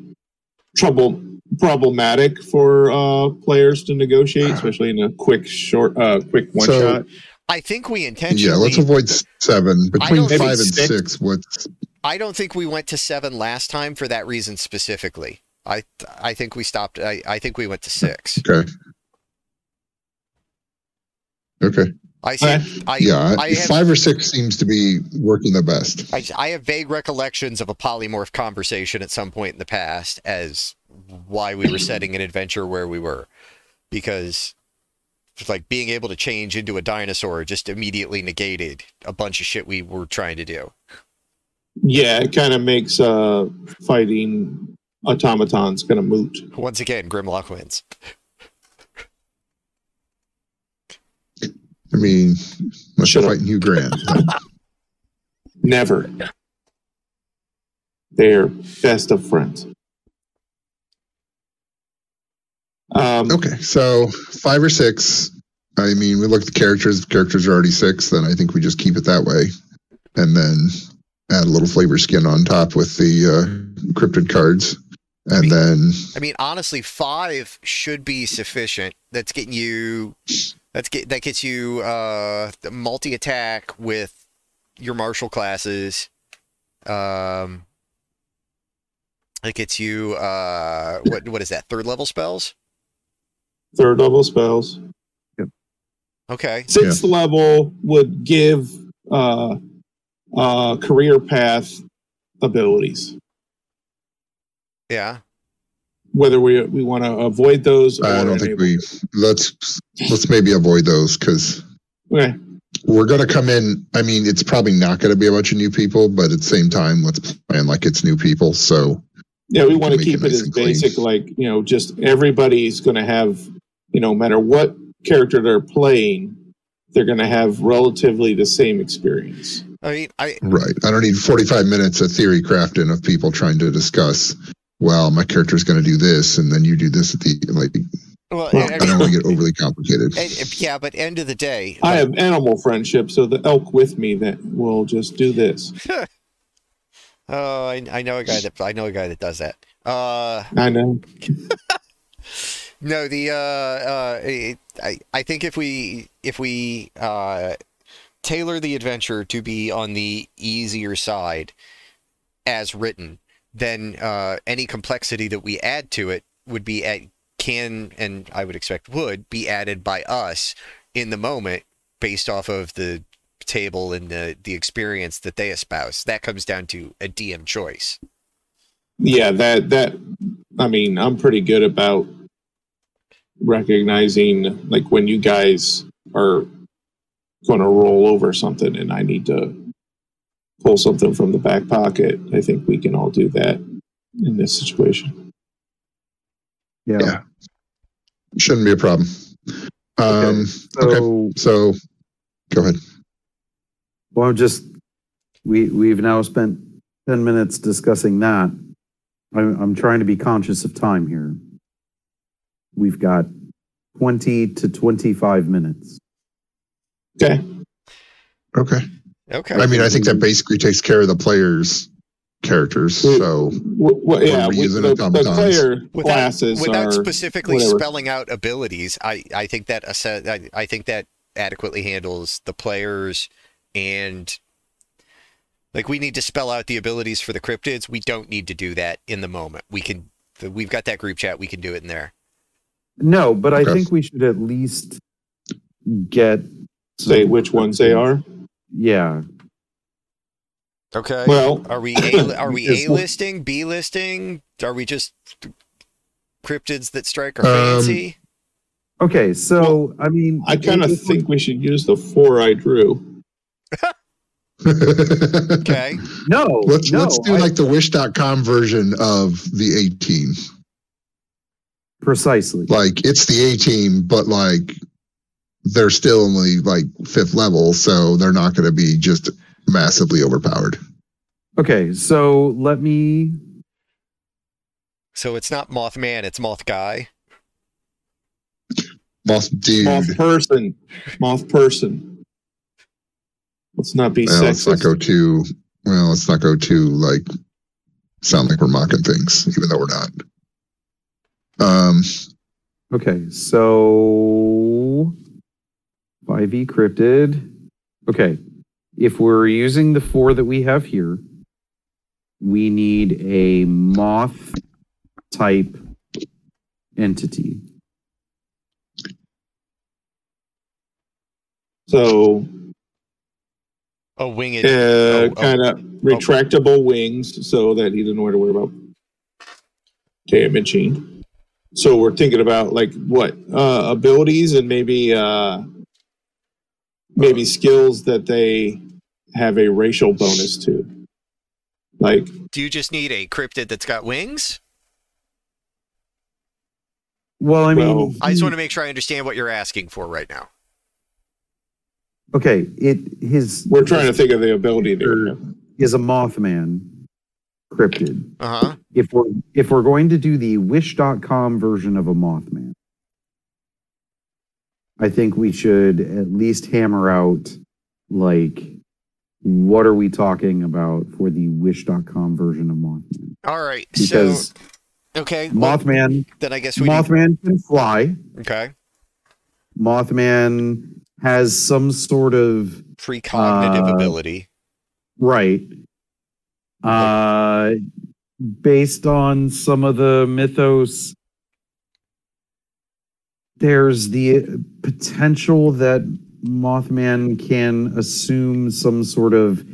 trouble problematic for uh, players to negotiate, especially in a quick short, uh, quick one So- shot. I think we intentionally. yeah, let's avoid seven. Between five and six. six, what's I don't think we went to seven last time for that reason specifically. I I think we stopped. I, I think we went to six. okay? Okay. I see. Okay. I, yeah, I have, five or six seems to be working the best. I, I have vague recollections of a polymorph conversation at some point in the past as why we were setting an adventure where we were, because like being able to change into a dinosaur just immediately negated a bunch of shit we were trying to do. Yeah, it kind of makes uh, fighting automatons kind of moot. Once again, Grimlock wins. I mean, let's Shut up. fight Hugh Grant. <laughs> Never. They're best of friends. Um, okay, so five or six. I mean, we look at the characters. If characters are already six, then I think we just keep it that way, and then add a little flavor skin on top with the uh, cryptid cards, and then I mean, honestly, five should be sufficient. That's getting you. That's get that gets you uh, multi attack with your martial classes. Um, it gets you uh, what what is that? Third level spells. third level spells. Yep. Okay. Sixth level would give uh, uh, career path abilities. Yeah. Whether we we want to avoid those, or I don't think we let's let's maybe avoid those because Okay. we're going to come in. I mean, it's probably not going to be a bunch of new people, but at the same time, let's plan like it's new people. So Yeah, we We want to keep it it nice as and clean. basic, like you know, just everybody's going to have, you know, no matter what character they're playing, they're going to have relatively the same experience. I mean, I right, I don't need forty-five minutes of theory crafting of people trying to discuss. Well, my character is going to do this, and then you do this at the like. well, Well, I I don't want to get overly complicated. and- yeah, but end of the day, I like- have animal friendship, so the elk with me that will just do this. <laughs> Oh, I, I know a guy that I know a guy that does that. Uh, I know. <laughs> no, the uh, uh, it, I I think if we if we uh, tailor the adventure to be on the easier side, as written, then uh, any complexity that we add to it would be at can and I would expect would be added by us in the moment based off of the table and the the experience that they espouse. That comes down to a DM choice. Yeah, that that. I mean, I'm pretty good about recognizing like when you guys are going to roll over something, and I need to pull something from the back pocket. I think we can all do that in this situation. Yeah. Yeah. Shouldn't be a problem. Um, So, okay. So, go ahead. well, I'm just we we've now spent ten minutes discussing that. I'm I'm trying to be conscious of time here. We've got twenty to twenty-five minutes. Okay. Okay. Okay. I mean, I think that basically takes care of the players' characters. So, W- w- yeah, Or we, reusing the, the player without, classes without are specifically whatever. spelling out abilities, I, I think that I, I think that adequately handles the players and like we need to spell out the abilities for the cryptids. We don't need to do that in the moment. We can we've got that group chat. We can do it in there. No, but I think we should at least get say which ones they are. Yeah. Okay. Well, Are we <coughs> a, are we a listing, B listing? Are we just cryptids that strike our Um, fancy? Okay, so I mean, I kind of if we- think we should use the four I drew. Okay. no. let's no, let's do I- like the wish.com version of the A team. precisely. Like it's the A team, but like they're still only like fifth level, so they're not going to be just massively overpowered. Okay, so let me. So it's not Mothman, it's Moth Guy. Moth dude. Moth person. Moth person. Let's not be well, let's not go too well. Let's not go too like sound like we're mocking things, even though we're not. Um, Okay, so 5e cryptid. Okay, if we're using the four that we have here, we need a moth type entity. So A winged. uh, oh, oh. kind of retractable wings so that he doesn't have to worry about damaging. So we're thinking about like what uh, abilities and maybe uh, maybe skills that they have a racial bonus to. Like Do you just need a cryptid that's got wings? Well, I mean, Well, I just want to make sure I understand what you're asking for right now. okay, it his we're trying to think of the ability there. is a Mothman cryptid. Uh huh. If we're if we're going to do the wish.com version of a Mothman, I think we should at least hammer out like what are we talking about for the wish.com version of Mothman? All right. Because so okay. well, Mothman then I guess we. Need, Mothman can fly. okay. Mothman has some sort of Precognitive Uh, ability. right uh based on some of the mythos there's the potential that mothman can assume some sort of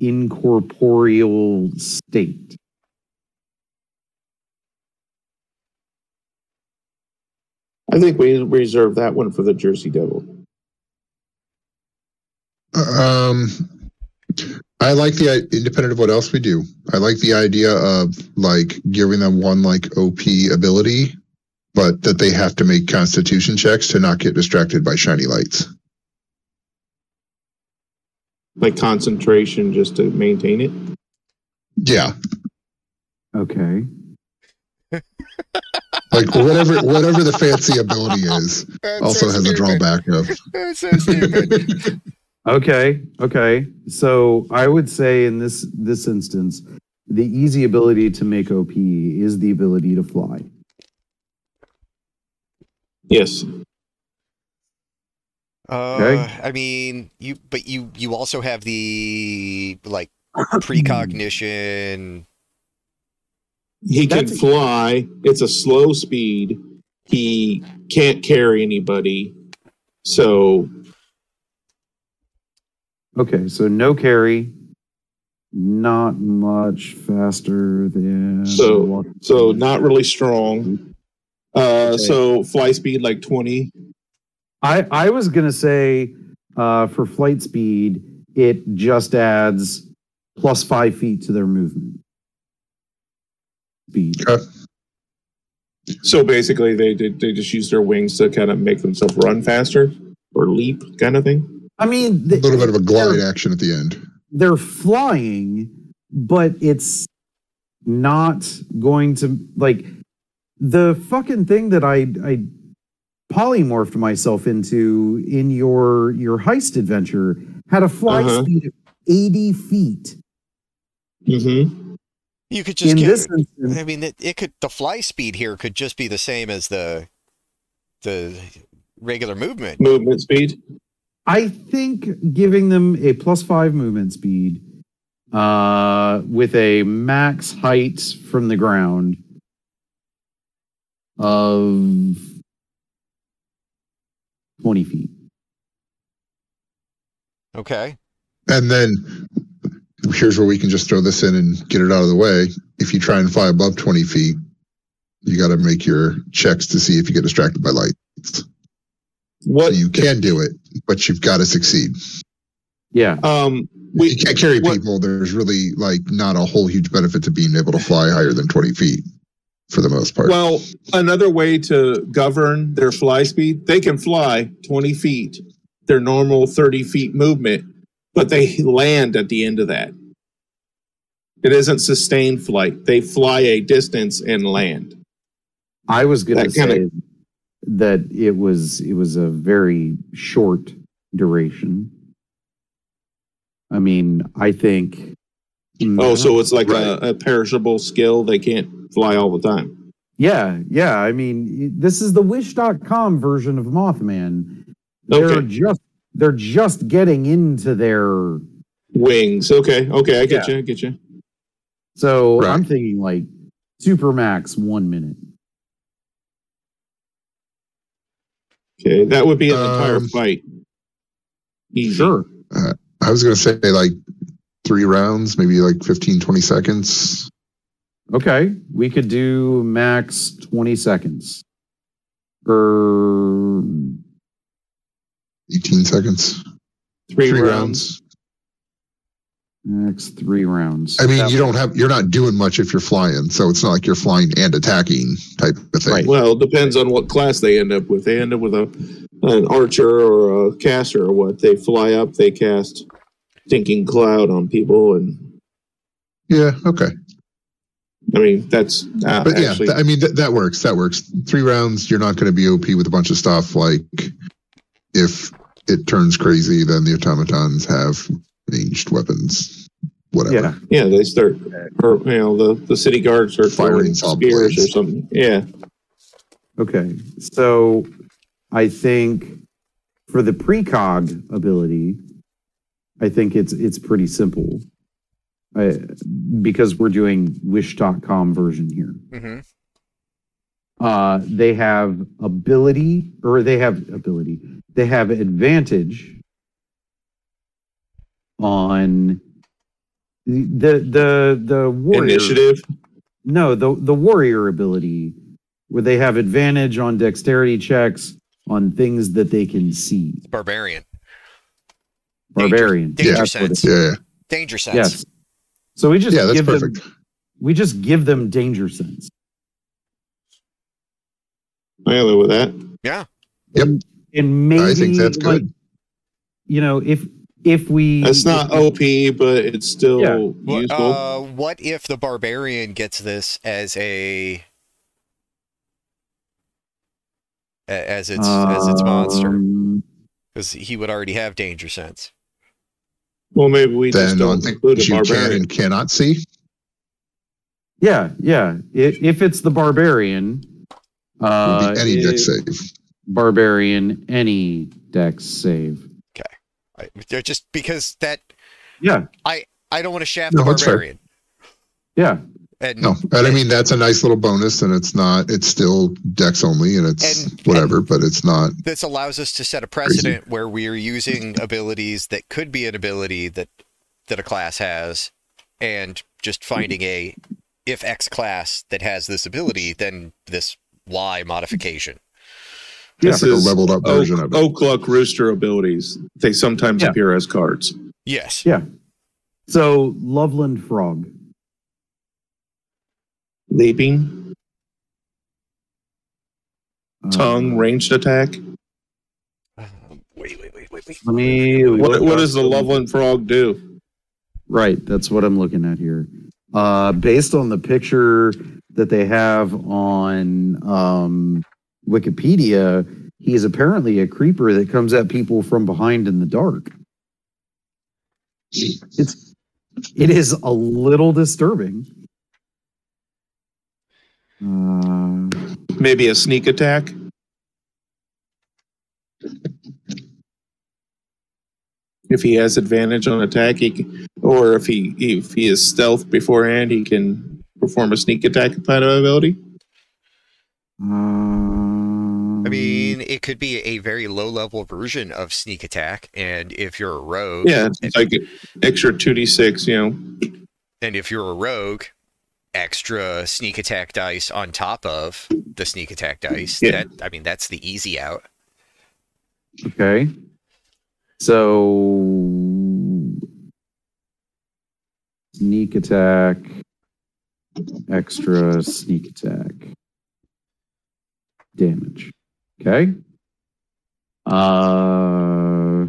incorporeal state I think we reserve that one for the Jersey Devil. um, I like the independent of what else we do. I like the idea of like giving them one like OP ability, but that they have to make Constitution checks to not get distracted by shiny lights. Like concentration just to maintain it. Yeah, okay <laughs> like whatever whatever the fancy ability is, also has a drawback of That's so stupid. <laughs> Okay, okay. So I would say in this this instance, the easy ability to make OP is the ability to fly. Yes. Uh, Okay. I mean, you, but you, you also have the like precognition. He can That's- fly. It's a slow speed. He can't carry anybody. So Okay, so no carry, not much faster than So- so not really strong. Uh so fly speed like 20. I I was gonna say uh, for flight speed, it just adds plus five feet to their movement speed. So basically they did they just use their wings to kind of make themselves run faster or leap kind of thing. I mean, a little bit of a glide action at the end. they're flying, but it's not going to like the fucking thing that I I polymorphed myself into in your your heist adventure had a flight Uh-huh. speed of 80 feet. Mm-hmm. You could just in get. this instance, I mean, it, it could. The fly speed here could just be the same as the the regular movement. Movement speed. I think giving them a plus five movement speed uh, with a max height from the ground of 20 feet. Okay. And then here's where we can just throw this in and get it out of the way. If you try and fly above 20 feet, you got to make your checks to see if you get distracted by lights. So What you can do it, but you've got to succeed. Yeah. um If we you can't carry what- people, there's really like not a whole huge benefit to being able to fly higher than 20 feet for the most part. Well, another way to govern their fly speed, they can fly 20 feet, their normal 30 feet movement, but they land at the end of that. It isn't sustained flight. They fly a distance and land. I was going to That kinda- say that it was it was a very short duration. I mean, I think Oh, so it's like Right. a, a perishable skill. They can't fly all the time. Yeah, yeah. I mean, this is the Wish.com version of Mothman. They're Okay. just they're just getting into their Wings. Okay. Okay. I get you. I get you. so Right. I'm thinking like Supermax one minute. Okay. That would be an entire Um, fight. Easy. Sure. I was going to say like three rounds, maybe like 15, 20 seconds. Okay. We could do max 20 seconds. Er, 18 seconds. Three, rounds. max three rounds. I mean, That- you don't have, you're not doing much if you're flying. So it's not like you're flying and attacking type of thing. Right. Well, it depends on what class they end up with. They end up with a an archer or a caster or what. They fly up. They cast stinking cloud on people, and Yeah. Okay. I mean that's uh, But yeah, actually th- I mean, th- that works. That works. Three rounds, you're not going to be OP with a bunch of stuff. Like if it turns crazy, then the automatons have ranged weapons, whatever. Yeah. yeah. They start or you know the the city guards start Firing firing saw spears or something. Yeah. Okay. So I think for the precog ability, I think it's it's pretty simple. I, because we're doing wish.com version here. hmm Uh, they have ability or they have ability. They have advantage on the the the warrior Initiative. no, the the warrior ability where they have advantage on dexterity checks on things that they can see. Barbarian. Barbarian. Danger That's what sense. Yeah. Danger sense. Yes. So we just Yeah. That's give perfect. them we just give them danger sense. I live with that. Yeah. Yep. And maybe I think that's like, good. you know, if if we That's not OP, but it's still Yeah. What, useful. uh, what if the barbarian gets this as a a- as its as its monster Um, because he would already have danger sense. Well, maybe we just Then on don't include a things you can barbarian. and cannot see. Yeah, yeah. If, if it's the barbarian, Would uh, be any deck it- save. barbarian, any dex save. I, they're just because that Yeah, I don't want to shaft No, the that's fair. barbarian. yeah, And No, and I mean that's a nice little bonus, and it's not. It's still dex only, and it's And- whatever, but it's not. this allows us to set a precedent where we are using abilities that could be an ability that that a class has and just finding a if x class that has this ability then this y modification This like a is leveled up Oak, version of it. Oakluck Rooster abilities. They sometimes Yeah. appear as cards. yes yeah. So Loveland Frog. Leaping, tongue, Um, ranged attack. Wait wait wait wait wait Let me. What, what does the Loveland Frog do? Right, that's what I'm looking at here. Uh, based on the picture that they have on um, Wikipedia, he is apparently a creeper that comes at people from behind in the dark. It's it is a little disturbing. Uh, Maybe a sneak attack. If he has advantage on attack, he can, or if he if he is stealth beforehand, he can perform a sneak attack kind of ability. i mean it could be a very low level version of sneak attack and if you're a rogue Yeah, it's like extra two d six. You know, and if you're a rogue extra sneak attack dice on top of the sneak attack dice Yeah. that i mean that's the easy out Okay. So sneak attack, extra sneak attack, damage. Okay. Uh,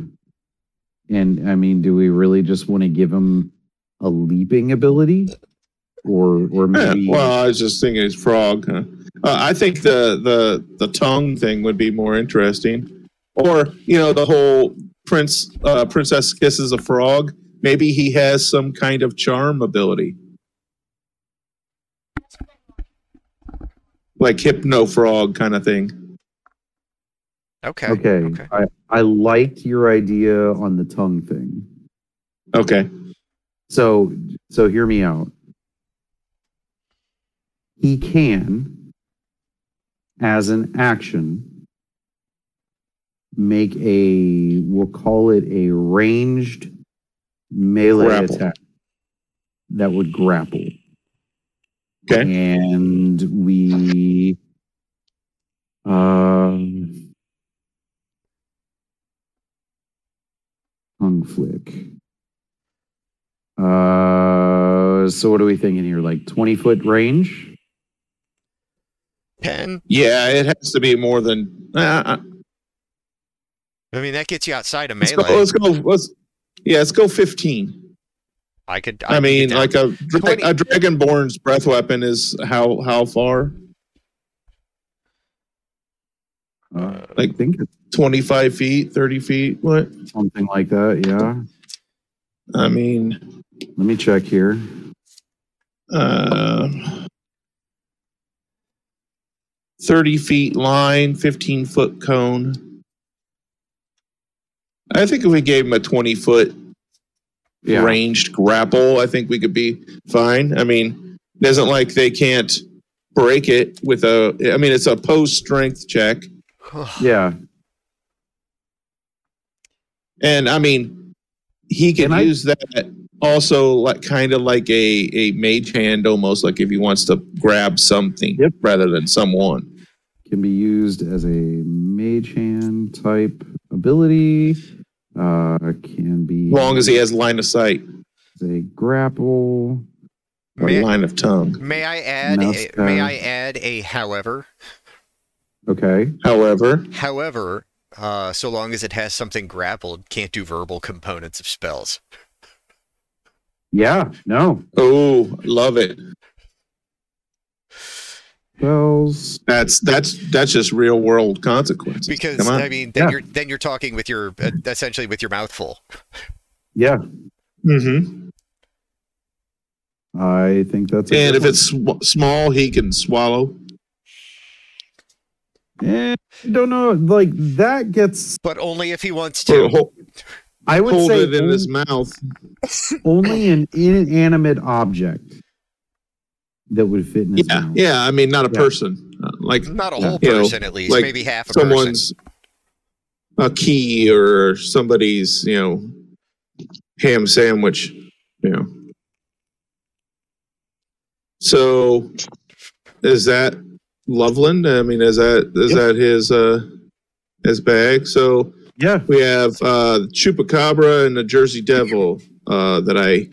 and I mean, do we really just want to give him a leaping ability, or or Yeah, well, I was just thinking it's frog. Huh? Uh, I think the the the tongue thing would be more interesting, or you know, the whole prince uh, princess kisses a frog. Maybe he has some kind of charm ability. like hypno frog kind of thing. Okay. Okay. Okay. I, I liked your idea on the tongue thing. Okay. So so hear me out. He can, as an action, make a we'll call it a ranged melee Grapple. attack that would grapple. Okay. And we um tongue flick. Uh, so what are we thinking here? Like 20 foot range? Ten. Yeah, it has to be more than. Uh, I mean, that gets you outside of let's go. melee. Let's go. Let's. Yeah, let's go fifteen. I could. I, I'd mean, like a dra- a dragonborn's breath weapon is how how far? Uh, Like- I think it's Twenty five feet, thirty feet. What? something like that. Yeah. I mean, Let me check here. uh, thirty feet line, fifteen foot cone. I think if we gave him a twenty foot Yeah. ranged grapple, I think we could be fine. I mean, it isn't like they can't break it with a. I mean, it's a post strength check, <sighs> Yeah. and I mean, he can Can I- use that also, like kind of like a a mage hand, almost like if he wants to grab something Yep. rather than someone. Can be used as a mage hand type ability. Uh, can be As long as he has line of sight a grapple. or May- line of tongue. May I add? A, may. I add a however? Okay. However, However, uh, so long as it has something grappled, can't do verbal components of spells. Yeah. No. oh, love it. Spells. That's that's that's just real world consequences. Because Come on. I mean, then Yeah. you're then you're talking with your uh, essentially with your mouth full. Yeah. Mm-hmm. I think that's. a And good if it's sw- small, he can swallow. one. Eh, I don't know. Like that gets. But only if he wants Or to. Hold, I would hold say it in only, his mouth. <laughs> only an inanimate object that would fit in his Yeah, mouth. yeah. I mean, not a Yeah. person. Uh, like Not a whole You know, person, at least, like maybe half a person. someone's a key or somebody's, you know, ham sandwich. You know. So, is that Loveland? I mean, is that is Yep. that his uh his bag? So Yeah. we have uh Chupacabra and the Jersey Devil uh that I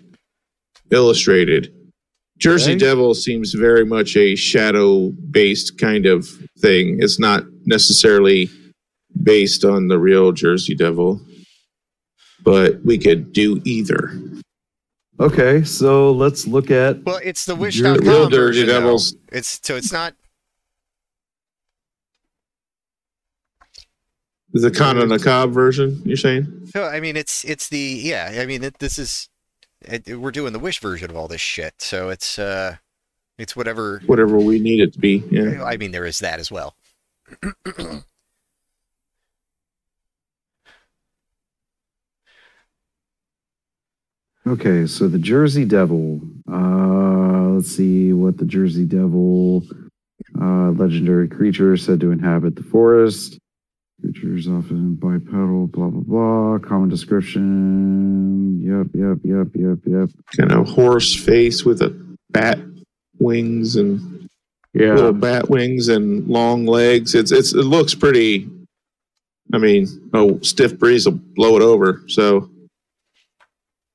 illustrated. Jersey Okay. Devil seems very much a shadow based kind of thing. It's not necessarily based on the real Jersey Devil, but we could do either. Okay. So let's look at. Well, it's the You're- wish.com The real Jersey version. Devils. It's so it's not. The Kana Nakab version, you're saying? No, I mean it's it's the yeah. I mean it, this is it, we're doing the wish version of all this shit. So it's uh, it's whatever. Whatever we need it to be. Yeah. I mean there is that as well. <clears throat> Okay, so the Jersey Devil. Uh, let's see what the Jersey Devil. Uh, legendary creature said to inhabit the forest. Creatures often bipedal. Blah blah blah. Common description. Yep, yep, yep, yep, yep. Kind of horse face with a bat wings and little bat wings and long legs. It's it's it looks pretty. I mean, oh, stiff breeze will blow it over. So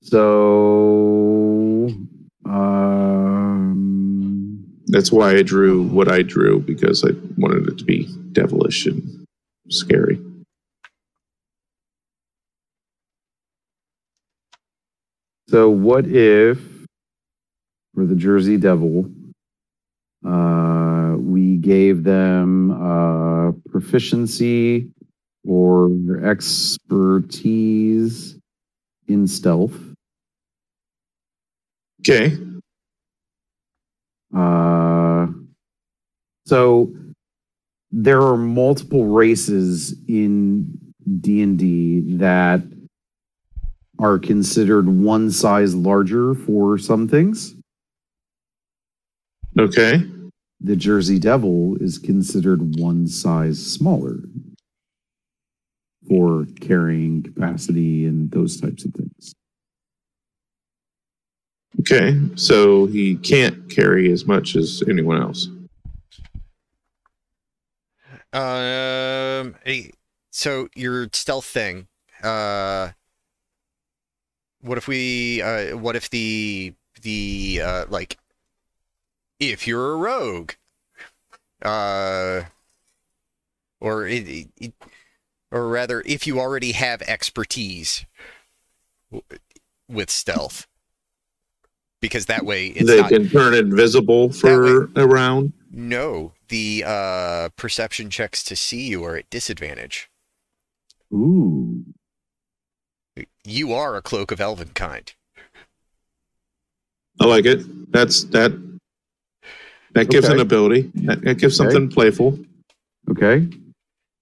So, um, that's why I drew what I drew because I wanted it to be devilish and scary. so what if for the Jersey Devil, uh, we gave them uh, proficiency or expertise in stealth? Okay. Uh, So there are multiple races in D&D that are considered one size larger for some things. Okay. The Jersey Devil is considered one size smaller for carrying capacity and those types of things. Okay. So he can't carry as much as anyone else. Um, so your stealth thing. Uh, what if we? Uh, what if the the uh like, if you're a rogue, uh, or it, it, or rather, if you already have expertise with stealth, because that way it's they not can turn invisible for a round. No the uh perception checks to see you are at disadvantage. Ooh. You are a cloak of elven kind. I like it. That's that. That gives Okay. an ability. That, that gives Okay. something playful. Okay.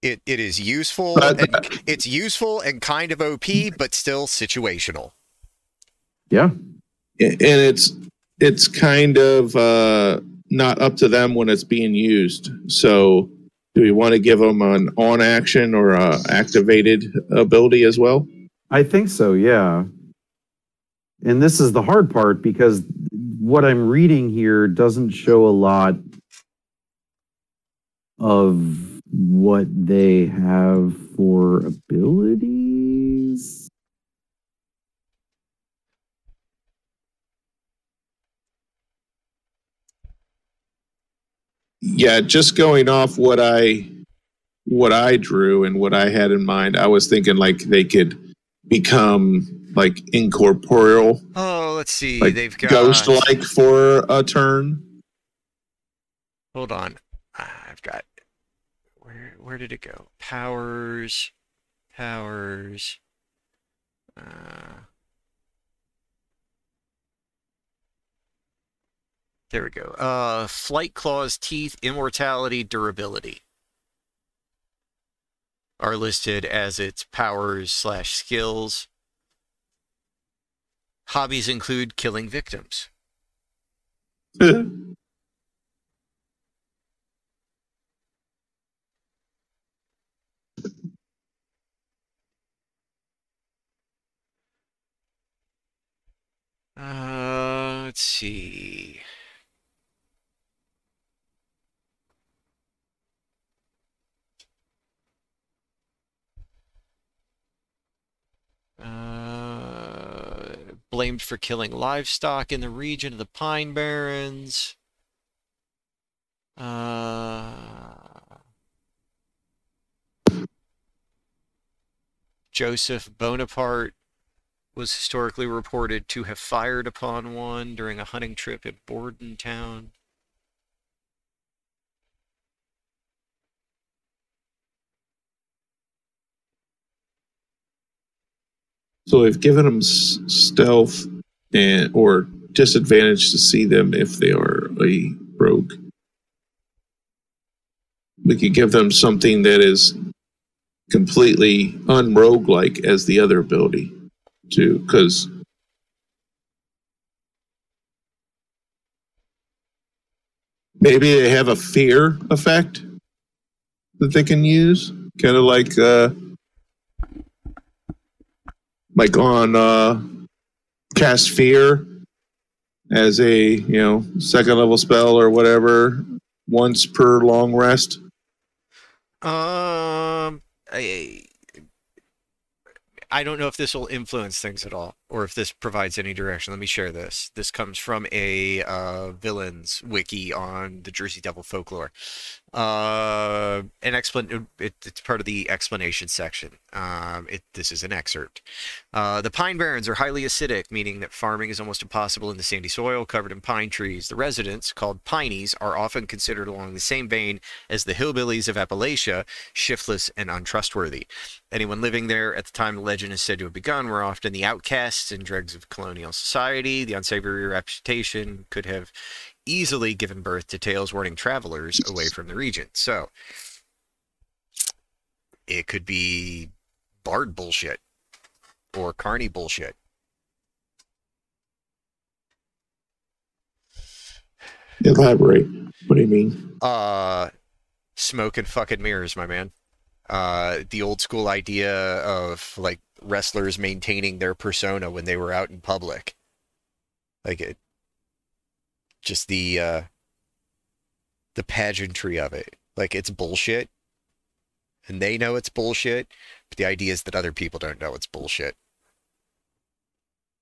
It it is useful. But- and, it's useful and kind of OP, but still situational. Yeah. and it's it's kind of uh, not up to them when it's being used. So, do we want to give them an on action or a activated ability as well? I think so, yeah. And this is the hard part because what I'm reading here doesn't show a lot of what they have for abilities. Yeah, just going off what I what I drew and what I had in mind, I was thinking like they could become like incorporeal, Oh, let's see. like They've got ghost like for a turn. Hold on. Ah, I've got where where did it go? Powers, powers. Uh, there we go. Uh, flight claws, teeth, immortality, durability are listed as its powers slash skills. Hobbies include killing victims. <laughs> Uh, let's see. Uh, blamed for killing livestock in the region of the Pine Barrens. Uh, Joseph Bonaparte was historically reported to have fired upon one during a hunting trip at Bordentown. So we've given them s- stealth and or disadvantage to see them if they are a rogue. We could give them something that is completely unrogue-like as the other ability, too, because maybe they have a fear effect that they can use, kind of like. Uh, like on uh cast fear as a you know second level spell or whatever once per long rest? Um, I, I don't know if this will influence things at all, or if this provides any direction. Let me share this. This comes from a uh, villains wiki on the Jersey Devil folklore. Uh, an explan- it, It's part of the explanation section. Um, it, this is an excerpt. Uh, the Pine Barrens are highly acidic, meaning that farming is almost impossible in the sandy soil covered in pine trees. The residents, called Pineys, are often considered along the same vein as the hillbillies of Appalachia, shiftless and untrustworthy. Anyone living there at the time the legend is said to have begun were often the outcasts and dregs of colonial society. The unsavory reputation could have easily given birth to tales warning travelers away from the region. So it could be Bard bullshit or Carney bullshit. Elaborate. What do you mean? Uh, smoke and fucking mirrors, my man. Uh, the old school idea of like wrestlers maintaining their persona when they were out in public. Like it, just the uh, the pageantry of it. Like it's bullshit, and they know it's bullshit. But the idea is that other people don't know it's bullshit.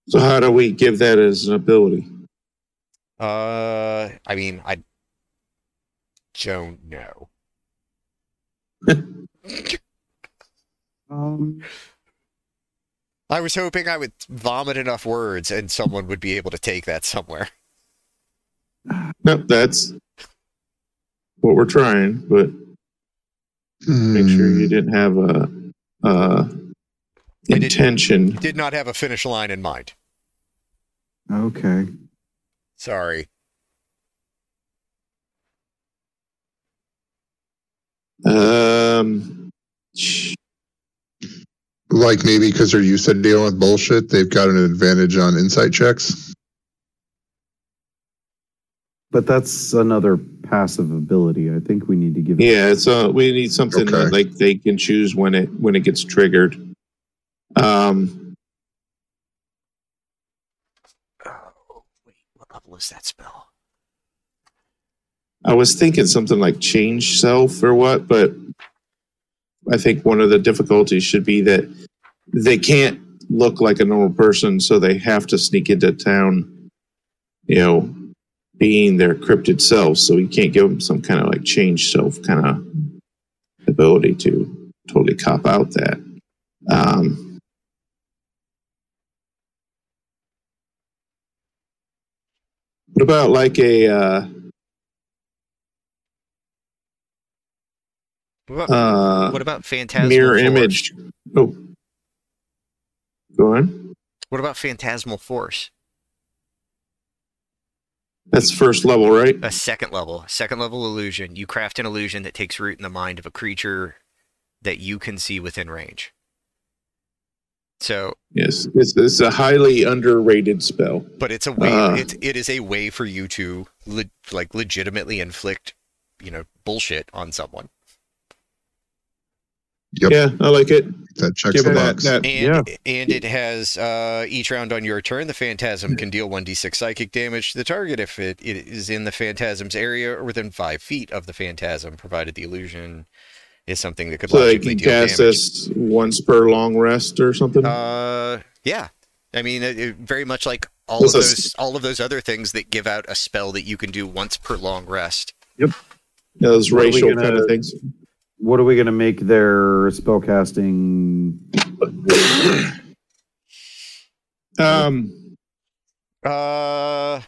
So how do we give that as an ability? Uh, I mean, I don't know. <laughs> Um, I was hoping I would vomit enough words and someone would be able to take that somewhere. No, that's what we're trying, but make sure Hmm. you didn't have a, uh I didn't- intention. Did not have a finish line in mind. okay. Sorry. Um, Like maybe because they're used to dealing with bullshit, they've got an advantage on insight checks. But that's another passive ability. I think we need to give. yeah, it's uh we need something that like they can choose when it when it gets triggered. Um, Oh, wait. What level is that spell? I was thinking something like change self or what, but I think one of the difficulties should be that they can't look like a normal person, so they have to sneak into town, you know, being their cryptid self. So you can't give them some kind of like change self kind of ability to totally cop out that. Um, what about like a uh, What about, uh, what about phantasmal mirror force? image? Oh, go on. What about phantasmal force? That's first level, right? A second level, second level illusion. You craft an illusion that takes root in the mind of a creature that you can see within range. So, Yes, it's, it's a highly underrated spell. but it's a way. Uh. it's it is a way for you to le- like legitimately inflict, you know, bullshit on someone. Yep. Yeah, I like it. That checks Give the it that, box. that. And and it has uh, each round on your turn, the phantasm can deal 1d6 psychic damage to the target if it, it is in the phantasm's area or within five feet of the phantasm, provided the illusion is something that could So they logically can deal cast damage. this once per long rest or something. Uh, yeah. I mean, it, it- very much like all This of is- those all of those other things that give out a spell that you can do once per long rest. Yeah, those what racial gonna- kind of things. What are we going to make their spellcasting? Um, Uh,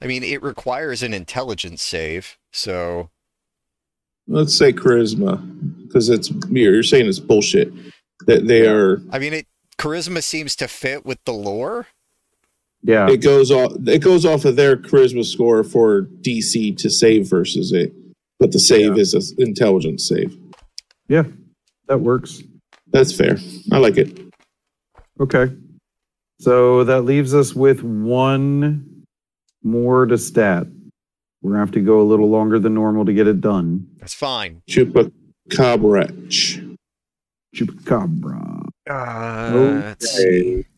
I mean, it requires an intelligence save, so let's say charisma, because it's you're, you're saying it's bullshit. That they are. I mean, it charisma seems to fit with the lore. Yeah. It goes off. It goes off of their charisma score for DC to save versus it, but the save Yeah. is an intelligence save. Yeah. That works. That's fair. I like it. Okay. So that leaves us with one more to stat. We're going to have to go a little longer than normal to get it done. That's fine. Chupacabrach. Chupacabra. Uh, Okay. let's.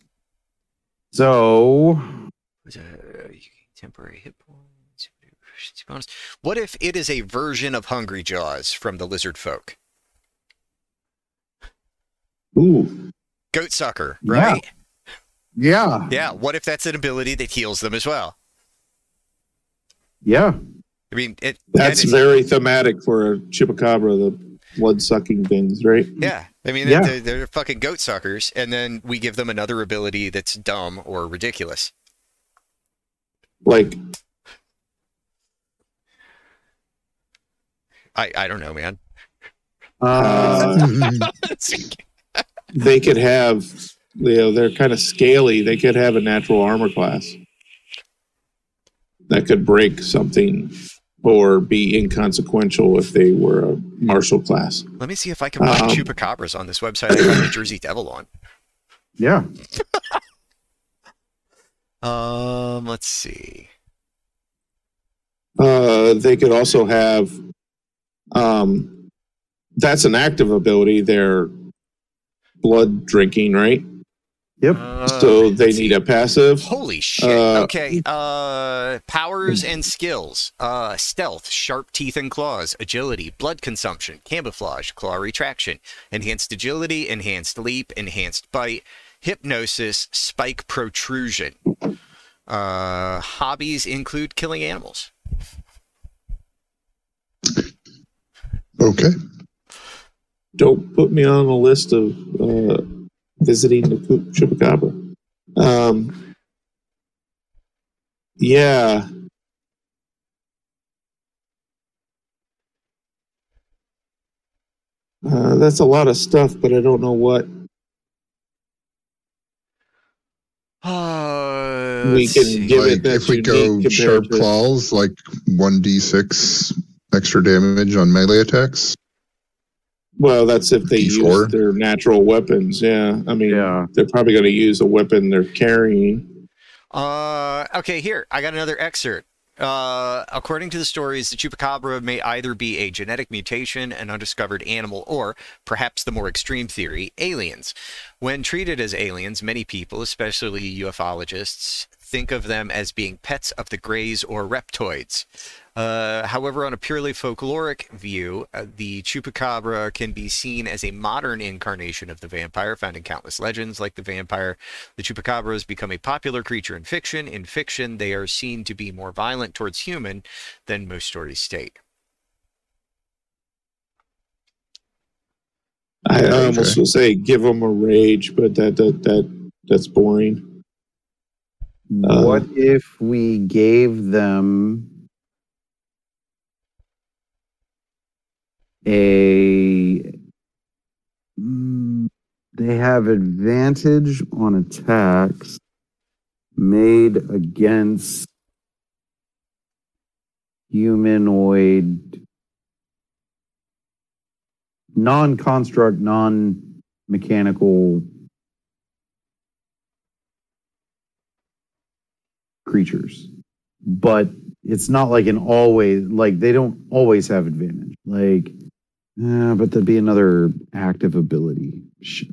So, Was, uh, you gain temporary hit points. Bonus. What if it is a version of Hungry Jaws from the Lizard Folk? Ooh, Goat sucker, right? yeah. Yeah. What if that's an ability that heals them as well? Yeah. I mean, it. that's that very thematic for a chupacabra, the blood sucking things, right? Yeah, I mean, Yeah. They're, they're fucking goat suckers, and then we give them another ability that's dumb or ridiculous. Like I, I don't know, man. Uh, <laughs> they could have, you know, they're kind of scaly. They could have a natural armor class. that could break something or be inconsequential if they were a martial class. Let me see if I can find Um, chupacabras on this website. I found the Jersey Devil on. Yeah. <laughs> Um, let's see. Uh, they could also have, um, that's an active ability. They're blood drinking, right? Yep. Uh, so they need a passive. Holy shit. Uh, okay. Uh powers and skills. Uh stealth, sharp teeth and claws, agility, blood consumption, camouflage, claw retraction, enhanced agility, enhanced leap, enhanced bite, hypnosis, spike protrusion. Uh hobbies include killing animals. Okay. Don't put me on a list of uh, visiting the Chu- chupacabra. Um, yeah. Uh, that's a lot of stuff, but I don't know what Uh, We can see. give it Like that's if we go sharp to- claws, like one d six extra damage on melee attacks. Well, that's if they D4? use their natural weapons. Yeah, I mean, Yeah. they're probably going to use a weapon they're carrying. Uh, okay, here I got another excerpt. Uh, according to the stories, the chupacabra may either be a genetic mutation, an undiscovered animal, or perhaps the more extreme theory, aliens. When treated as aliens, many people, especially ufologists, think of them as being pets of the greys or reptoids. Uh, however, on a purely folkloric view, uh, the chupacabra can be seen as a modern incarnation of the vampire, found in countless legends. Like the vampire, the chupacabra has become a popular creature in fiction. In fiction, they are seen to be more violent towards human than most stories state. I, I Okay. almost would say give them a rage, but that that that that's boring. Uh, what if we gave them a Mm, they have advantage on attacks made against humanoid non-construct non-mechanical creatures. But it's not like an always like they don't always have advantage. Like uh, but there'd be another active ability shit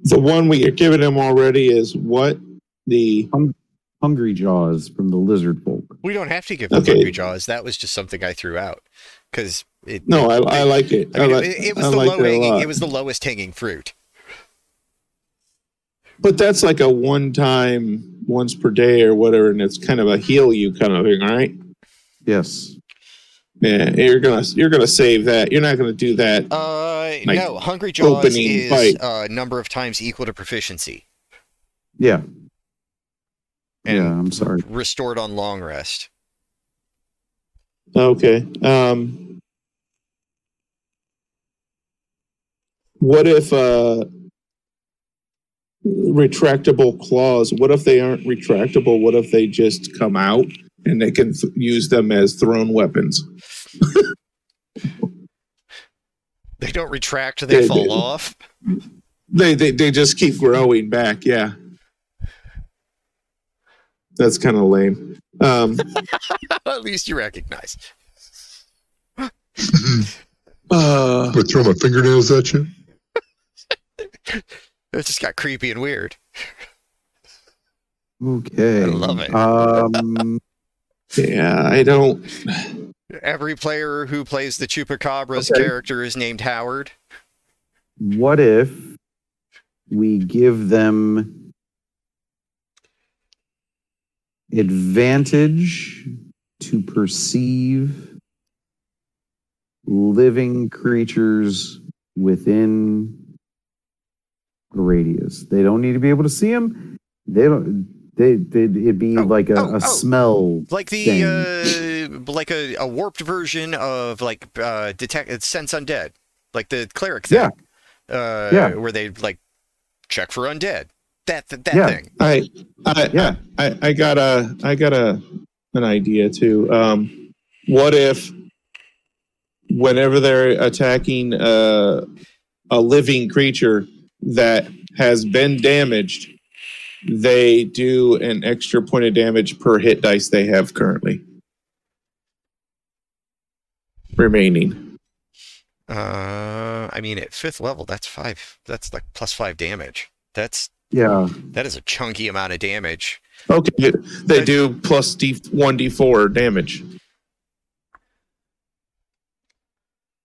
The one we are giving them already is what the hungry jaws from the lizard folk We don't have to give them Okay. hungry jaws. That was just something I threw out because it. no. I, I like it. I mean, like, it, it was I the like low hanging. lot. It was the lowest hanging fruit. But that's like a one time, once per day or whatever, and it's kind of a heal you kind of thing, right? yes Yeah, you're gonna you're gonna save that. You're not gonna do that. Uh, Like, no, hungry jaws opening is bite. uh, number of times equal to proficiency. yeah And yeah i'm sorry restored on long rest. Okay. Um, what if uh, retractable claws? What if they aren't retractable? What if they just come out and they can th- use them as thrown weapons? <laughs> They don't retract; they They- fall they- off. They they they just keep growing back. Yeah. That's kind of lame. Um, <laughs> At least you recognize. <laughs> uh, Would throw my fingernails at you. It just got creepy and weird. okay I love it. um yeah, I don't. Every player who plays the Chupacabra's Okay. character is named Howard. what if we give them advantage to perceive living creatures within a radius they don't need to be able to see them they don't they, they it'd be Oh, like a, oh, a oh. smell like the uh, like a, a warped version of like uh detect sense undead like the cleric thing Yeah. uh Yeah. where they like check for undead that that, that Yeah. thing. I, I, Yeah. I, I got a, I got a, an idea too. Um, what if, whenever they're attacking uh, a living creature that has been damaged, they do an extra point of damage per hit dice they have currently remaining. Uh, I mean, at fifth level, that's five. That's like plus five damage. That's Yeah. that is a chunky amount of damage. Okay, they do plus d one d four damage.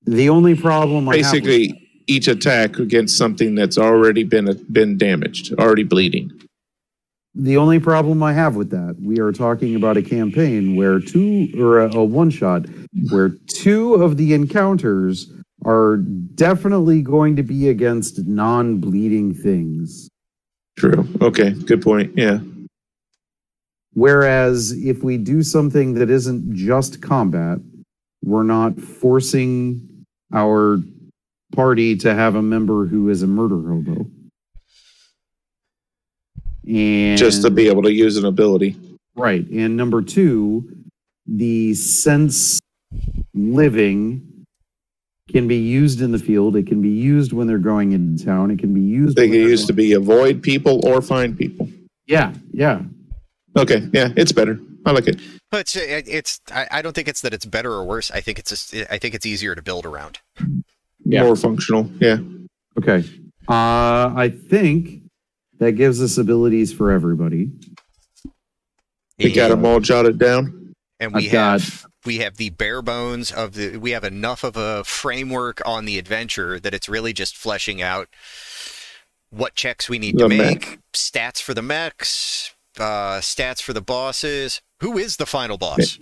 The only problem I have with- Basically, each attack against something that's already been been damaged, already bleeding. The only problem I have with that, we are talking about a campaign where two or a, a one shot where two of the encounters are definitely going to be against non-bleeding things. True. Okay, good point. Yeah. Whereas if we do something that isn't just combat, we're not forcing our party to have a member who is a murder hobo. And Just to be able to use an ability. right. And number two, the sense living can be used in the field. It can be used when they're going into town. It can be used. They can they're use to be avoid people or find people. Yeah, yeah. Okay, yeah, it's better. I like it. But it's, it's I, I don't think it's that it's better or worse. I think it's just I think it's easier to build around. Yeah. More functional. Yeah. Okay. Uh, I think that gives us abilities for everybody. We got them all jotted down. and we I've got- we have the bare bones of the we have enough of a framework on the adventure that it's really just fleshing out what checks we need to The mech. make stats for the mechs uh stats for the bosses who is the final boss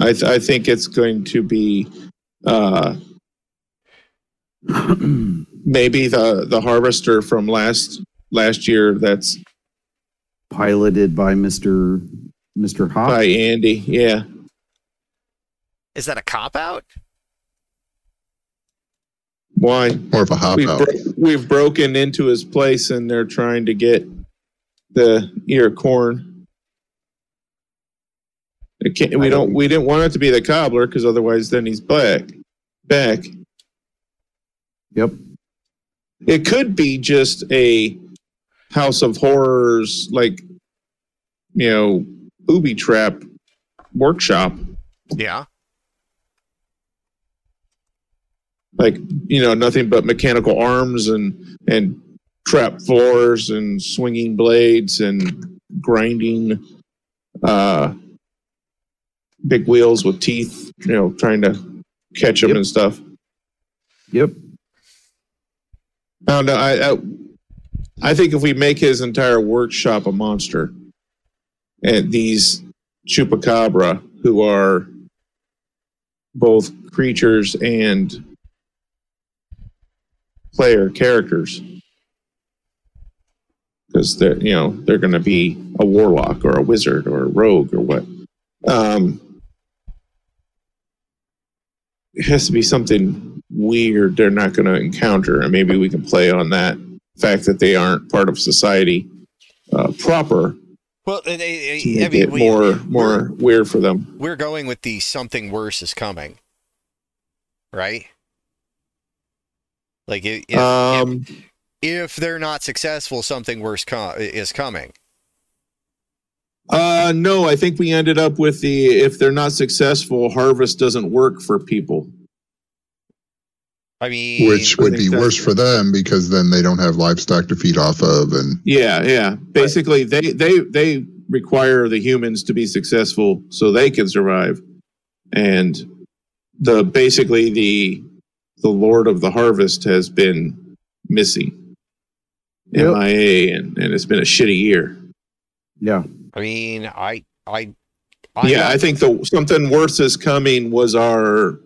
I, th- I think it's going to be uh, <clears throat> maybe the the harvester from last last year. That's Piloted by Mr. Mr. Hop. by Andy. Yeah. is that a cop out Why? More of a hop We've, out. bro- we've broken into his place and they're trying to get the ear corn. It can't, we don't. don't- We didn't want it to be the cobbler because otherwise, then he's back. Back. Yep. It could be just a House of Horrors, like you know, booby trap workshop. yeah Like you know, nothing but mechanical arms and and trap floors and swinging blades and grinding uh big wheels with teeth. You know, trying to catch them Yep. and stuff. Yep. I don't know. I, I I think if we make his entire workshop a monster, and these chupacabra, who are both creatures and player characters, because they're you know they're going to be a warlock or a wizard or a rogue or what. Um, it has to be something weird they're not going to encounter, and maybe we can play on that fact that they aren't part of society uh, proper well uh, to i mean it we, more more weird for them. we're going with the something worse is coming right like if, if, um, if they're not successful something worse com- is coming uh, no, I think we ended up with the if they're not successful, harvest doesn't work for people. I mean Which would be worse for them because then they don't have livestock to feed off of and Yeah, yeah. Basically, they they they require the humans to be successful so they can survive, and the basically the the Lord of the Harvest has been missing, Yep. MIA, and and it's been a shitty year. Yeah. I mean, I, I, I'm yeah, not- I think the something worse is coming was our